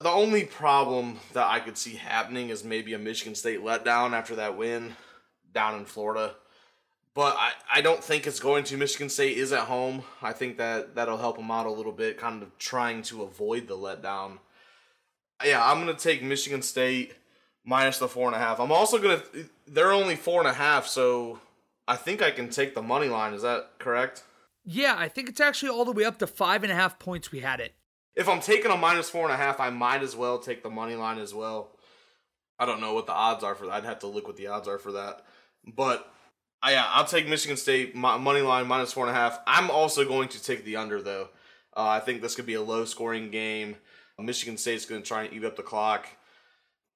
The only problem that I could see happening is maybe a Michigan State letdown after that win down in Florida but I, I don't think it's going to. Michigan State is at home. I think that that'll help them out a little bit, kind of trying to avoid the letdown. Yeah, I'm gonna take Michigan State minus the four and a half. I'm also gonna. They're only four and a half, so I think I can take the money line. Is that correct? Yeah, I think it's actually all the way up to five and a half points. We had it. If I'm taking a minus four and a half, I might as well take the money line as well. I don't know what the odds are for that. I'd have to look what the odds are for that. But I, yeah, I'll take Michigan State money line minus four and a half. I'm also going to take the under though. Uh, I think this could be a low scoring game. Michigan State's going to try and eat up the clock.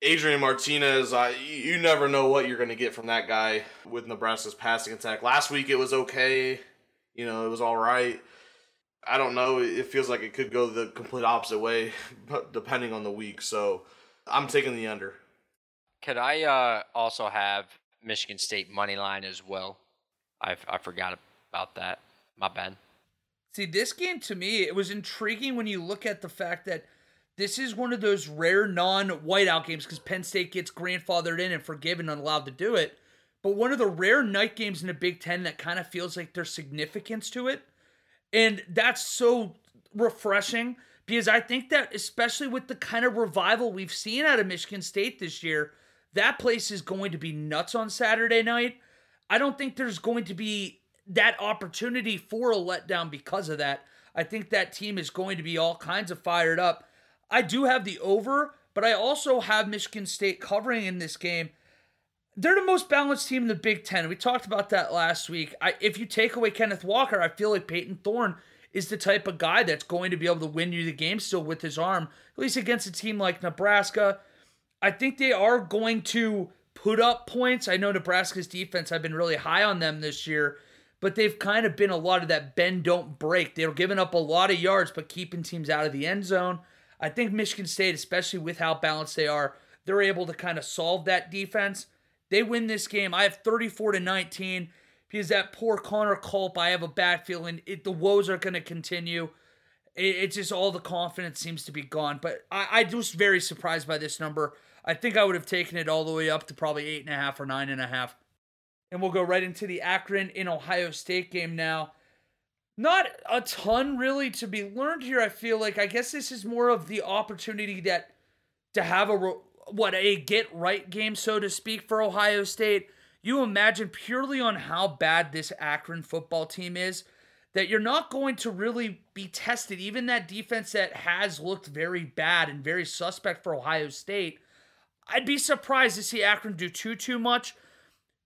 Adrian Martinez, I, you never know what you're going to get from that guy with Nebraska's passing attack. Last week it was okay, you know, it was all right. I don't know. It feels like it could go the complete opposite way, depending on the week. So I'm taking the under. Could I uh, also have Michigan State money line as well. I I forgot about that. My bad. See, this game to me, it was intriguing when you look at the fact that this is one of those rare non-whiteout games because Penn State gets grandfathered in and forgiven and allowed to do it. But one of the rare night games in the Big Ten that kind of feels like there's significance to it. And that's so refreshing because I think that, especially with the kind of revival we've seen out of Michigan State this year, that place is going to be nuts on Saturday night. I don't think there's going to be that opportunity for a letdown because of that. I think that team is going to be all kinds of fired up. I do have the over, but I also have Michigan State covering in this game. they're the most balanced team in the Big Ten. We talked about that last week. I, if you take away Kenneth Walker, I feel like Payton Thorne is the type of guy that's going to be able to win you the game still with his arm, at least against a team like Nebraska. I think they are going to put up points. I know Nebraska's defense, I've been really high on them this year, but they've kind of been a lot of that bend, don't break. They're giving up a lot of yards, but keeping teams out of the end zone. I think Michigan State, especially with how balanced they are, they're able to kind of solve that defense. They win this game. I have 34 to 19 because that poor Connor Culp, I have a bad feeling it, the woes are going to continue. It, it's just all the confidence seems to be gone. But I, I was very surprised by this number. I think I would have taken it all the way up to probably eight and a half or nine and a half. And we'll go right into the Akron in Ohio State game now. Not a ton really to be learned here. I feel like I guess this is more of the opportunity that to have a what a get right game, so to speak, for Ohio State. You imagine purely on how bad this Akron football team is that you're not going to really be tested. Even that defense that has looked very bad and very suspect for Ohio State, I'd be surprised to see Akron do too too much.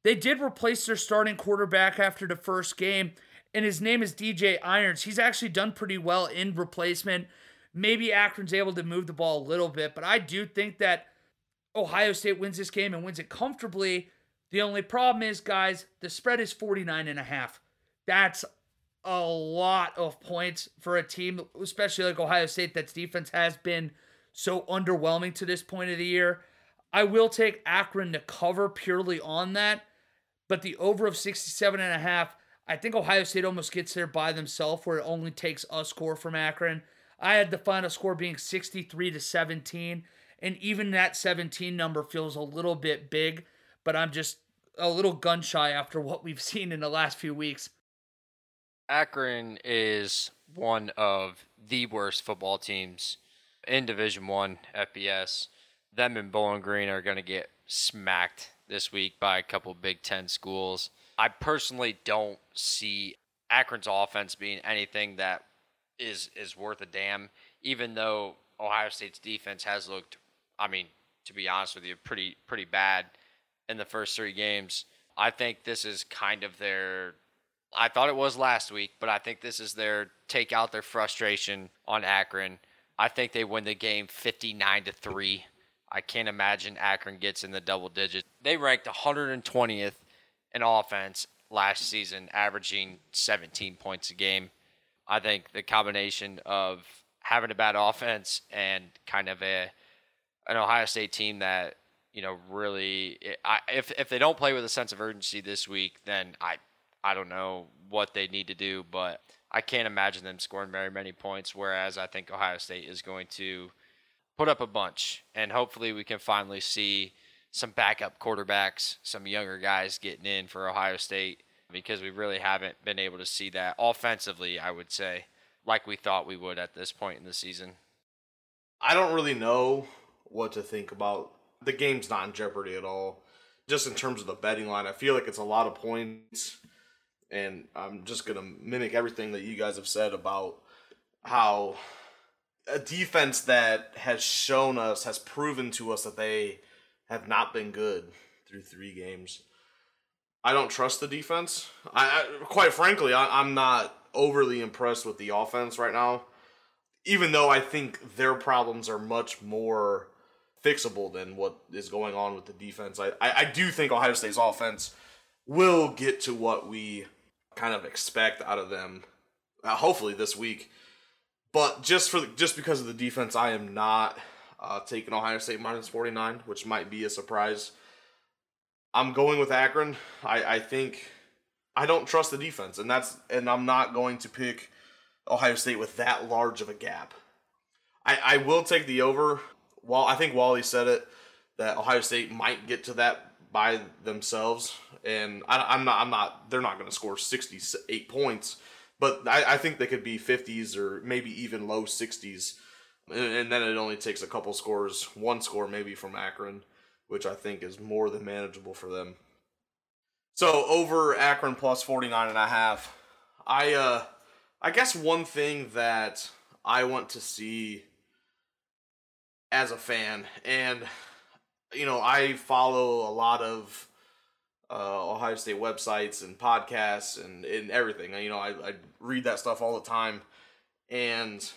They did replace their starting quarterback after the first game, and his name is DJ Irons. He's actually done pretty well in replacement. Maybe Akron's able to move the ball a little bit, but I do think that Ohio State wins this game and wins it comfortably. The only problem is, guys, the spread is 49 and a half. That's a lot of points for a team, especially like Ohio State, that's defense has been so underwhelming to this point of the year. I will take Akron to cover purely on that, but the over of 67 and a half, I think Ohio State almost gets there by themselves where it only takes a score from Akron. I had the final score being 63 to 17. And even that 17 number feels a little bit big, but I'm just a little gun shy after what we've seen in the last few weeks. Akron is one of the worst football teams in Division One FBS. Them and Bowling Green are going to get smacked this week by a couple Big Ten schools. I personally don't see Akron's offense being anything that is is worth a damn. Even though Ohio State's defense has looked I mean, to be honest with you, pretty pretty bad in the first three games. I think this is kind of their. I thought it was last week, but I think this is their take out their frustration on Akron. I think they win the game 59 to 3. I can't imagine Akron gets in the double digits. They ranked 120th in offense last season, averaging 17 points a game. I think the combination of having a bad offense and kind of a an Ohio State team that you know really I, if if they don't play with a sense of urgency this week, then I I don't know what they need to do, but I can't imagine them scoring very many points. Whereas I think Ohio State is going to put up a bunch, and hopefully we can finally see some backup quarterbacks, some younger guys getting in for Ohio State because we really haven't been able to see that offensively. I would say like we thought we would at this point in the season. I don't really know what to think about. The game's not in jeopardy at all. Just in terms of the betting line, I feel like it's a lot of points. And I'm just going to mimic everything that you guys have said about how a defense that has shown us, has proven to us that they have not been good through three games. I don't trust the defense. I, I quite frankly, I, I'm not overly impressed with the offense right now. Even though I think their problems are much more fixable than what is going on with the defense. I, I, I do think Ohio State's offense will get to what we kind of expect out of them, uh, hopefully this week. But just for the, just because of the defense, I am not uh, taking Ohio State minus forty nine, which might be a surprise. I'm going with Akron. I, I think I don't trust the defense, and that's and I'm not going to pick Ohio State with that large of a gap. I, I will take the over well, I think Wally said it that Ohio State might get to that by themselves, and I, am not. I'm not. They're not going to score 68 points, but I, I, think they could be 50s or maybe even low 60s, and, then it only takes a couple scores, one score maybe from Akron, which I think is more than manageable for them. So over Akron plus 49 and a half. I uh I guess one thing that I want to see as a fan, and you know, I follow a lot of uh, Ohio State websites and podcasts and, and everything. You know, I, I read that stuff all the time. And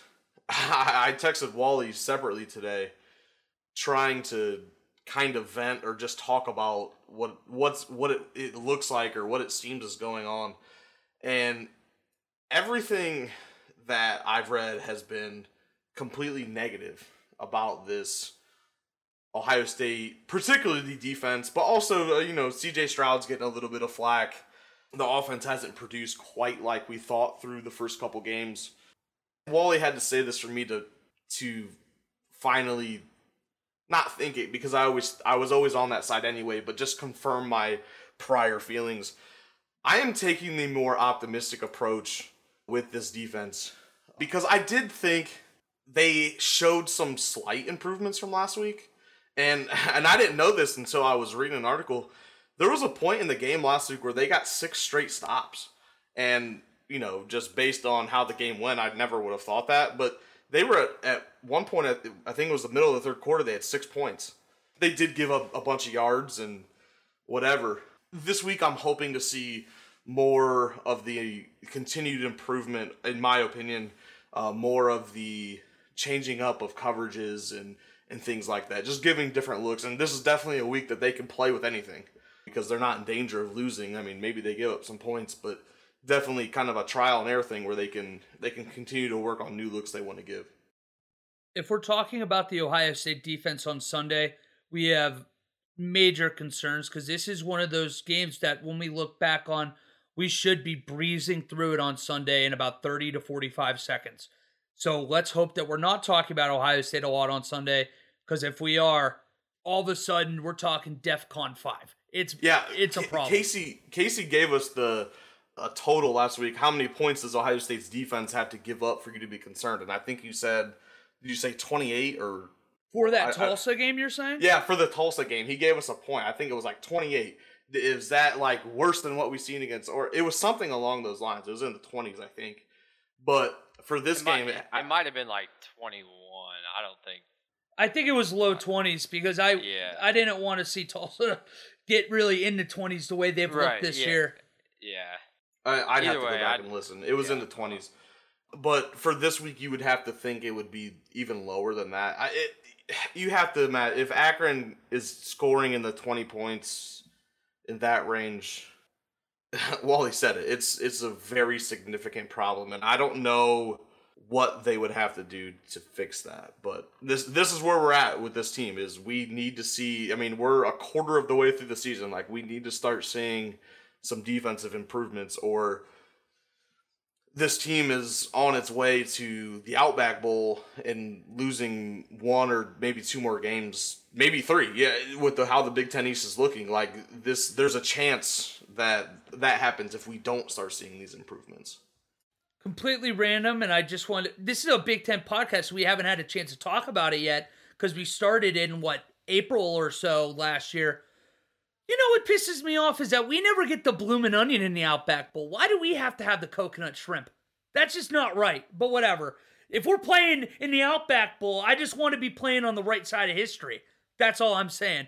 I, texted Wally separately today trying to kind of vent or just talk about what what's what it, it looks like or what it seems is going on. And everything that I've read has been completely negative about this Ohio State, particularly the defense, but also, uh, you know, CJ Stroud's getting a little bit of flack. The offense hasn't produced quite like we thought through the first couple games. Wally had to say this for me to to finally not think it because I always I was always on that side anyway, but just confirm my prior feelings. I am taking the more optimistic approach with this defense because I did think they showed some slight improvements from last week. And and I didn't know this until I was reading an article. There was a point in the game last week where they got six straight stops. And, you know, just based on how the game went, I never would have thought that. But they were at, at one point, at, I think it was the middle of the third quarter, they had six points. They did give up a bunch of yards and whatever. This week, I'm hoping to see more of the continued improvement, in my opinion, uh, more of the changing up of coverages and and things like that. Just giving different looks. And this is definitely a week that they can play with anything because they're not in danger of losing. I mean, maybe they give up some points, but definitely kind of a trial and error thing where they can they can continue to work on new looks they want to give. If we're talking about the Ohio State defense on Sunday, we have major concerns because this is one of those games that when we look back on, we should be breezing through it on Sunday in about 30 to 45 seconds. So let's hope that we're not talking about Ohio State a lot on Sunday because if we are, all of a sudden we're talking DEFCON five. It's yeah, it's a problem. Casey Casey gave us the a total last week. How many points does Ohio State's defense have to give up for you to be concerned? And I think you said, did you say twenty eight or for that I, Tulsa I, game? You're saying? Yeah, for the Tulsa game, he gave us a point. I think it was like twenty eight. Is that like worse than what we've seen against, or it was something along those lines? It was in the twenties, I think. But for this it game, might, it, it might have been like twenty one. I don't think I think it was low twenties because I yeah. I didn't want to see Tulsa get really in the twenties the way they've right, looked this yeah. year. Yeah. I, would have to way, go back I'd, and listen. It was yeah. in the twenties, but for this week, you would have to think it would be even lower than that. I, it, you have to imagine if Akron is scoring in the twenty points in that range. Wally said it. It's it's a very significant problem, and I don't know what they would have to do to fix that. But this this is where we're at with this team is we need to see I mean, we're a quarter of the way through the season. Like we need to start seeing some defensive improvements or this team is on its way to the Outback Bowl and losing one or maybe two more games, maybe three. Yeah, with the, how the Big Ten East is looking, like this, there's a chance that that happens if we don't start seeing these improvements completely random and i just want this is a big ten podcast so we haven't had a chance to talk about it yet because we started in what april or so last year you know what pisses me off is that we never get the bloomin' onion in the outback bowl why do we have to have the coconut shrimp that's just not right but whatever if we're playing in the outback bowl i just want to be playing on the right side of history that's all i'm saying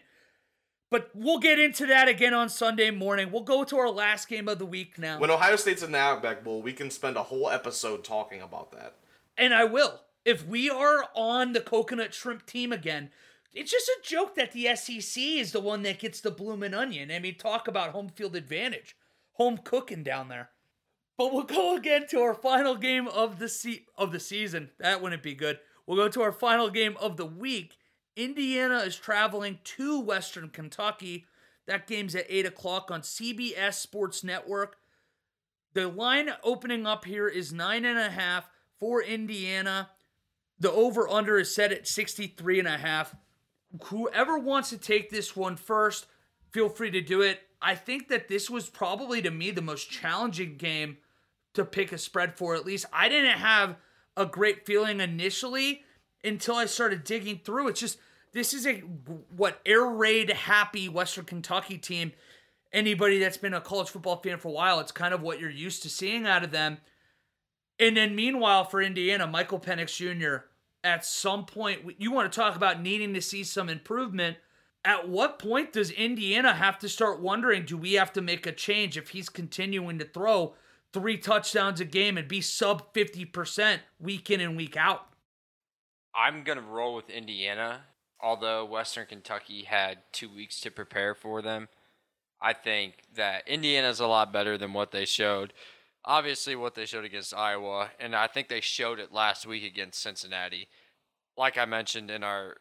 but we'll get into that again on Sunday morning. We'll go to our last game of the week now. When Ohio State's in the Outback Bowl, we can spend a whole episode talking about that. And I will. If we are on the coconut shrimp team again, it's just a joke that the SEC is the one that gets the bloomin' onion. I mean, talk about home field advantage, home cooking down there. But we'll go again to our final game of the se- of the season. That wouldn't be good. We'll go to our final game of the week. Indiana is traveling to Western Kentucky. That game's at 8 o'clock on CBS Sports Network. The line opening up here is 9.5 for Indiana. The over under is set at 63.5. Whoever wants to take this one first, feel free to do it. I think that this was probably to me the most challenging game to pick a spread for. At least I didn't have a great feeling initially until I started digging through. It's just this is a what air raid happy Western Kentucky team. Anybody that's been a college football fan for a while, it's kind of what you're used to seeing out of them. And then meanwhile for Indiana, Michael Penix Jr. At some point, you want to talk about needing to see some improvement. At what point does Indiana have to start wondering do we have to make a change if he's continuing to throw three touchdowns a game and be sub 50% week in and week out? I'm going to roll with Indiana, although Western Kentucky had two weeks to prepare for them. I think that Indiana's a lot better than what they showed. Obviously, what they showed against Iowa, and I think they showed it last week against Cincinnati. Like I mentioned in our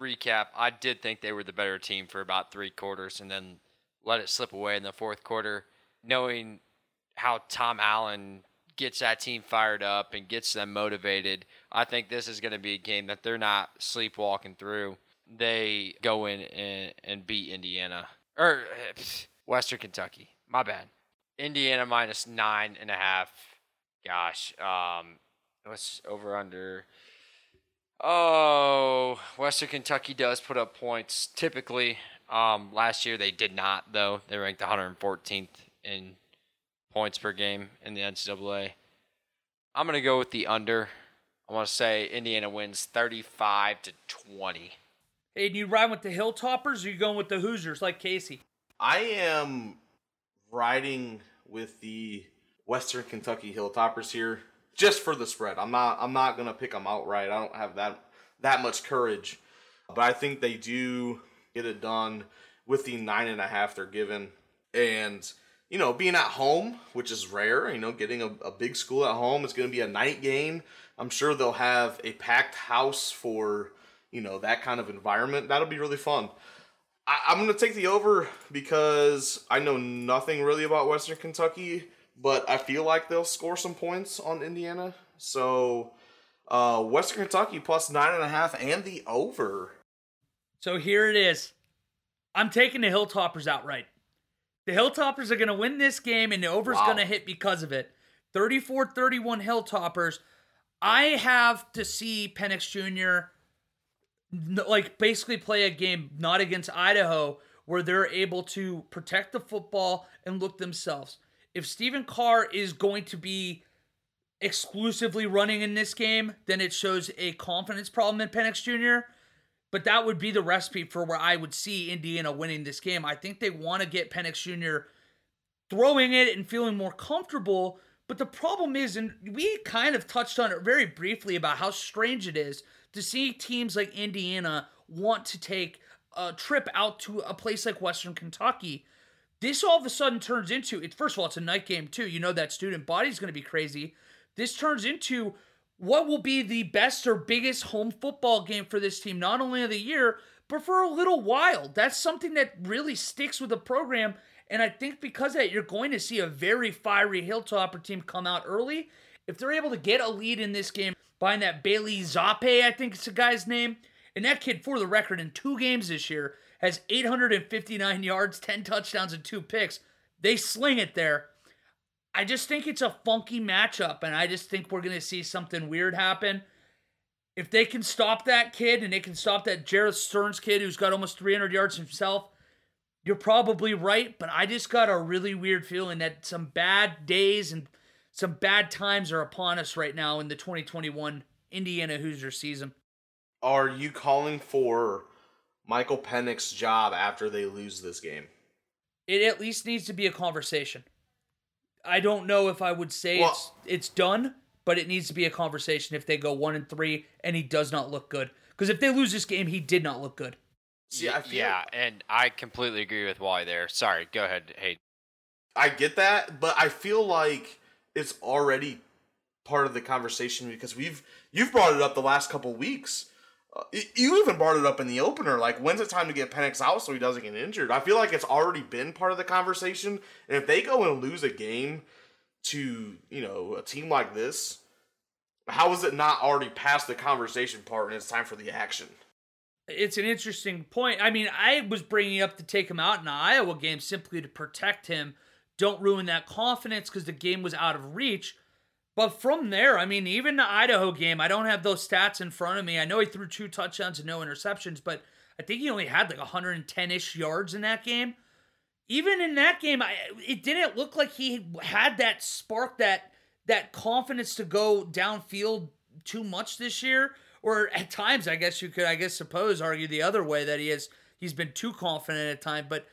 recap, I did think they were the better team for about three quarters and then let it slip away in the fourth quarter, knowing how Tom Allen gets that team fired up and gets them motivated. I think this is going to be a game that they're not sleepwalking through. They go in and, and beat Indiana or er, Western Kentucky. My bad. Indiana minus nine and a half. Gosh, um, what's over under? Oh, Western Kentucky does put up points typically. Um, last year they did not though. They ranked 114th in points per game in the NCAA. I'm gonna go with the under. I want to say Indiana wins 35 to 20. Hey, do you ride with the Hilltoppers or you going with the Hoosiers like Casey? I am riding with the Western Kentucky Hilltoppers here just for the spread. I'm not I'm not gonna pick them outright. I don't have that that much courage, but I think they do get it done with the nine and a half they're given, and you know being at home, which is rare. You know, getting a, a big school at home. It's gonna be a night game. I'm sure they'll have a packed house for you know that kind of environment. That'll be really fun. I, I'm gonna take the over because I know nothing really about Western Kentucky but I feel like they'll score some points on Indiana. So uh, Western Kentucky plus nine and a half and the over. So here it is. I'm taking the Hilltoppers outright. The Hilltoppers are going to win this game, and the over's wow. going to hit because of it. 34 31 Hilltoppers. I have to see Penix Jr. like basically play a game not against Idaho where they're able to protect the football and look themselves if Stephen Carr is going to be exclusively running in this game, then it shows a confidence problem in Penix Jr. But that would be the recipe for where I would see Indiana winning this game. I think they want to get Penix Jr. throwing it and feeling more comfortable. But the problem is, and we kind of touched on it very briefly about how strange it is to see teams like Indiana want to take a trip out to a place like Western Kentucky this all of a sudden turns into it. First of all, it's a night game too. You know that student body is going to be crazy. This turns into what will be the best or biggest home football game for this team, not only of the year, but for a little while. That's something that really sticks with the program. And I think because that, you're going to see a very fiery Hilltopper team come out early. If they're able to get a lead in this game, buying that Bailey Zappe, I think it's the guy's name. And that kid, for the record, in two games this year, has 859 yards, 10 touchdowns, and two picks. They sling it there. I just think it's a funky matchup, and I just think we're going to see something weird happen. If they can stop that kid and they can stop that Jerreth Sterns kid who's got almost 300 yards himself, you're probably right, but I just got a really weird feeling that some bad days and some bad times are upon us right now in the 2021 Indiana Hoosier season. Are you calling for Michael Penix's job after they lose this game? It at least needs to be a conversation. I don't know if I would say well, it's it's done, but it needs to be a conversation if they go one and three and he does not look good. Because if they lose this game, he did not look good. See, I yeah, and I completely agree with Wally there. Sorry, go ahead, Hey. I get that, but I feel like it's already part of the conversation because we've you've brought it up the last couple weeks uh, you even brought it up in the opener. Like, when's it time to get Penix out so he doesn't get injured? I feel like it's already been part of the conversation. And if they go and lose a game to, you know, a team like this, how is it not already past the conversation part and it's time for the action? It's an interesting point. I mean, I was bringing up to take him out in the Iowa game simply to protect him. Don't ruin that confidence because the game was out of reach. But from there, I mean, even the Idaho game, I don't have those stats in front of me. I know he threw two touchdowns and no interceptions, but I think he only had like 110 ish yards in that game. Even in that game, I, it didn't look like he had that spark, that that confidence to go downfield too much this year. Or at times, I guess you could, I guess, suppose argue the other way that he has he's been too confident at time. But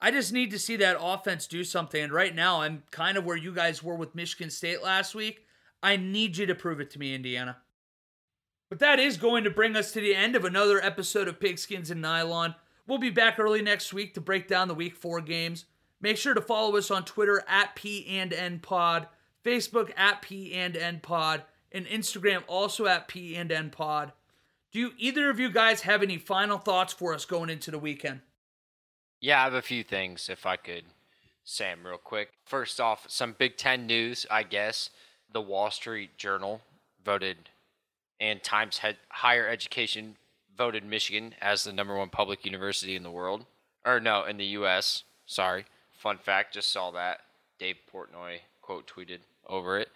I just need to see that offense do something. And right now, I'm kind of where you guys were with Michigan State last week. I need you to prove it to me, Indiana. But that is going to bring us to the end of another episode of Pigskins and Nylon. We'll be back early next week to break down the week four games. Make sure to follow us on Twitter at P and N Pod, Facebook at P and N Pod, and Instagram also at P and N Pod. Do either of you guys have any final thoughts for us going into the weekend? Yeah, I have a few things if I could say them real quick. First off, some Big Ten news, I guess. The Wall Street Journal voted and Times had Higher Education voted Michigan as the number one public university in the world. Or no, in the U.S. Sorry. Fun fact, just saw that. Dave Portnoy quote tweeted over it.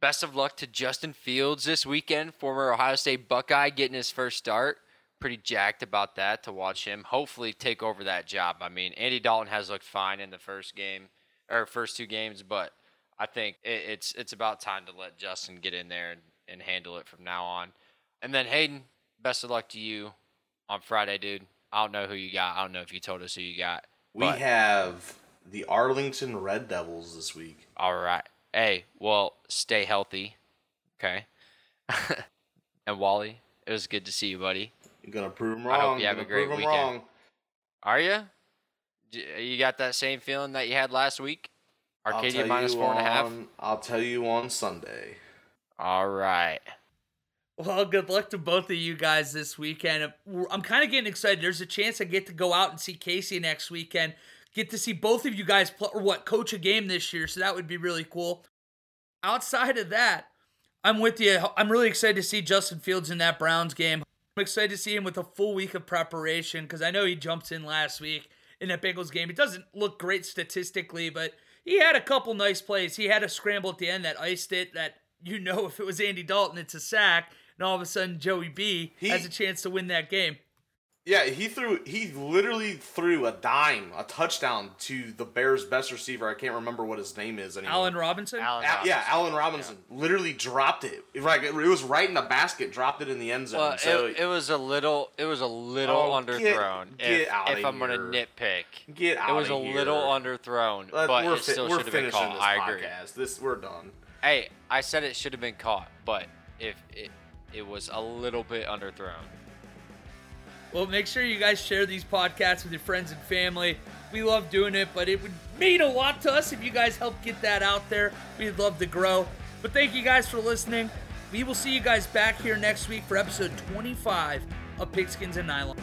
Best of luck to Justin Fields this weekend, former Ohio State Buckeye getting his first start. Pretty jacked about that to watch him hopefully take over that job. I mean, Andy Dalton has looked fine in the first game or first two games, but I think it, it's it's about time to let Justin get in there and, and handle it from now on. And then Hayden, best of luck to you on Friday, dude. I don't know who you got. I don't know if you told us who you got. We but- have the Arlington Red Devils this week. All right. Hey, well, stay healthy. Okay. and Wally, it was good to see you, buddy. You're gonna prove them I hope wrong. you have Gonna a great prove 'em weekend. wrong. Are you? You got that same feeling that you had last week? I'll Arcadia tell minus you four and a half. on- I'll tell you on Sunday. All right. Well, good luck to both of you guys this weekend. I'm kind of getting excited. There's a chance I get to go out and see Casey next weekend. Get to see both of you guys play, or what coach a game this year, so that would be really cool. Outside of that, I'm with you. I'm really excited to see Justin Fields in that Browns game. I'm excited to see him with a full week of preparation because I know he jumped in last week in that Bengals game. It doesn't look great statistically, but he had a couple nice plays. He had a scramble at the end that iced it. That you know, if it was Andy Dalton, it's a sack, and all of a sudden Joey B He- has a chance to win that game. Yeah, he threw. He literally threw a dime, a touchdown to the Bears' best receiver. I can't remember what his name is anymore. Allen Robinson. Allen Al- yeah, Robinson. Allen Robinson literally dropped it. Like it was right in the basket, dropped it in the end zone. Well, so it, it was a little, it was a little Oh, get- underthrown. get if outta if I'm gonna nitpick, get out it was a here. little underthrown, Let- but we're it fi- still we're should have been finishing caught. this I agree. podcast. This we're done. Hey, I said it should have been caught, but if it, it was a little bit underthrown. Well, make sure you guys share these podcasts with your friends and family. We love doing it, but it would mean a lot to us if you guys help get that out there. We'd love to grow. But thank you guys for listening. We will see you guys back here next week for episode 25 of Pigskins and Nylon.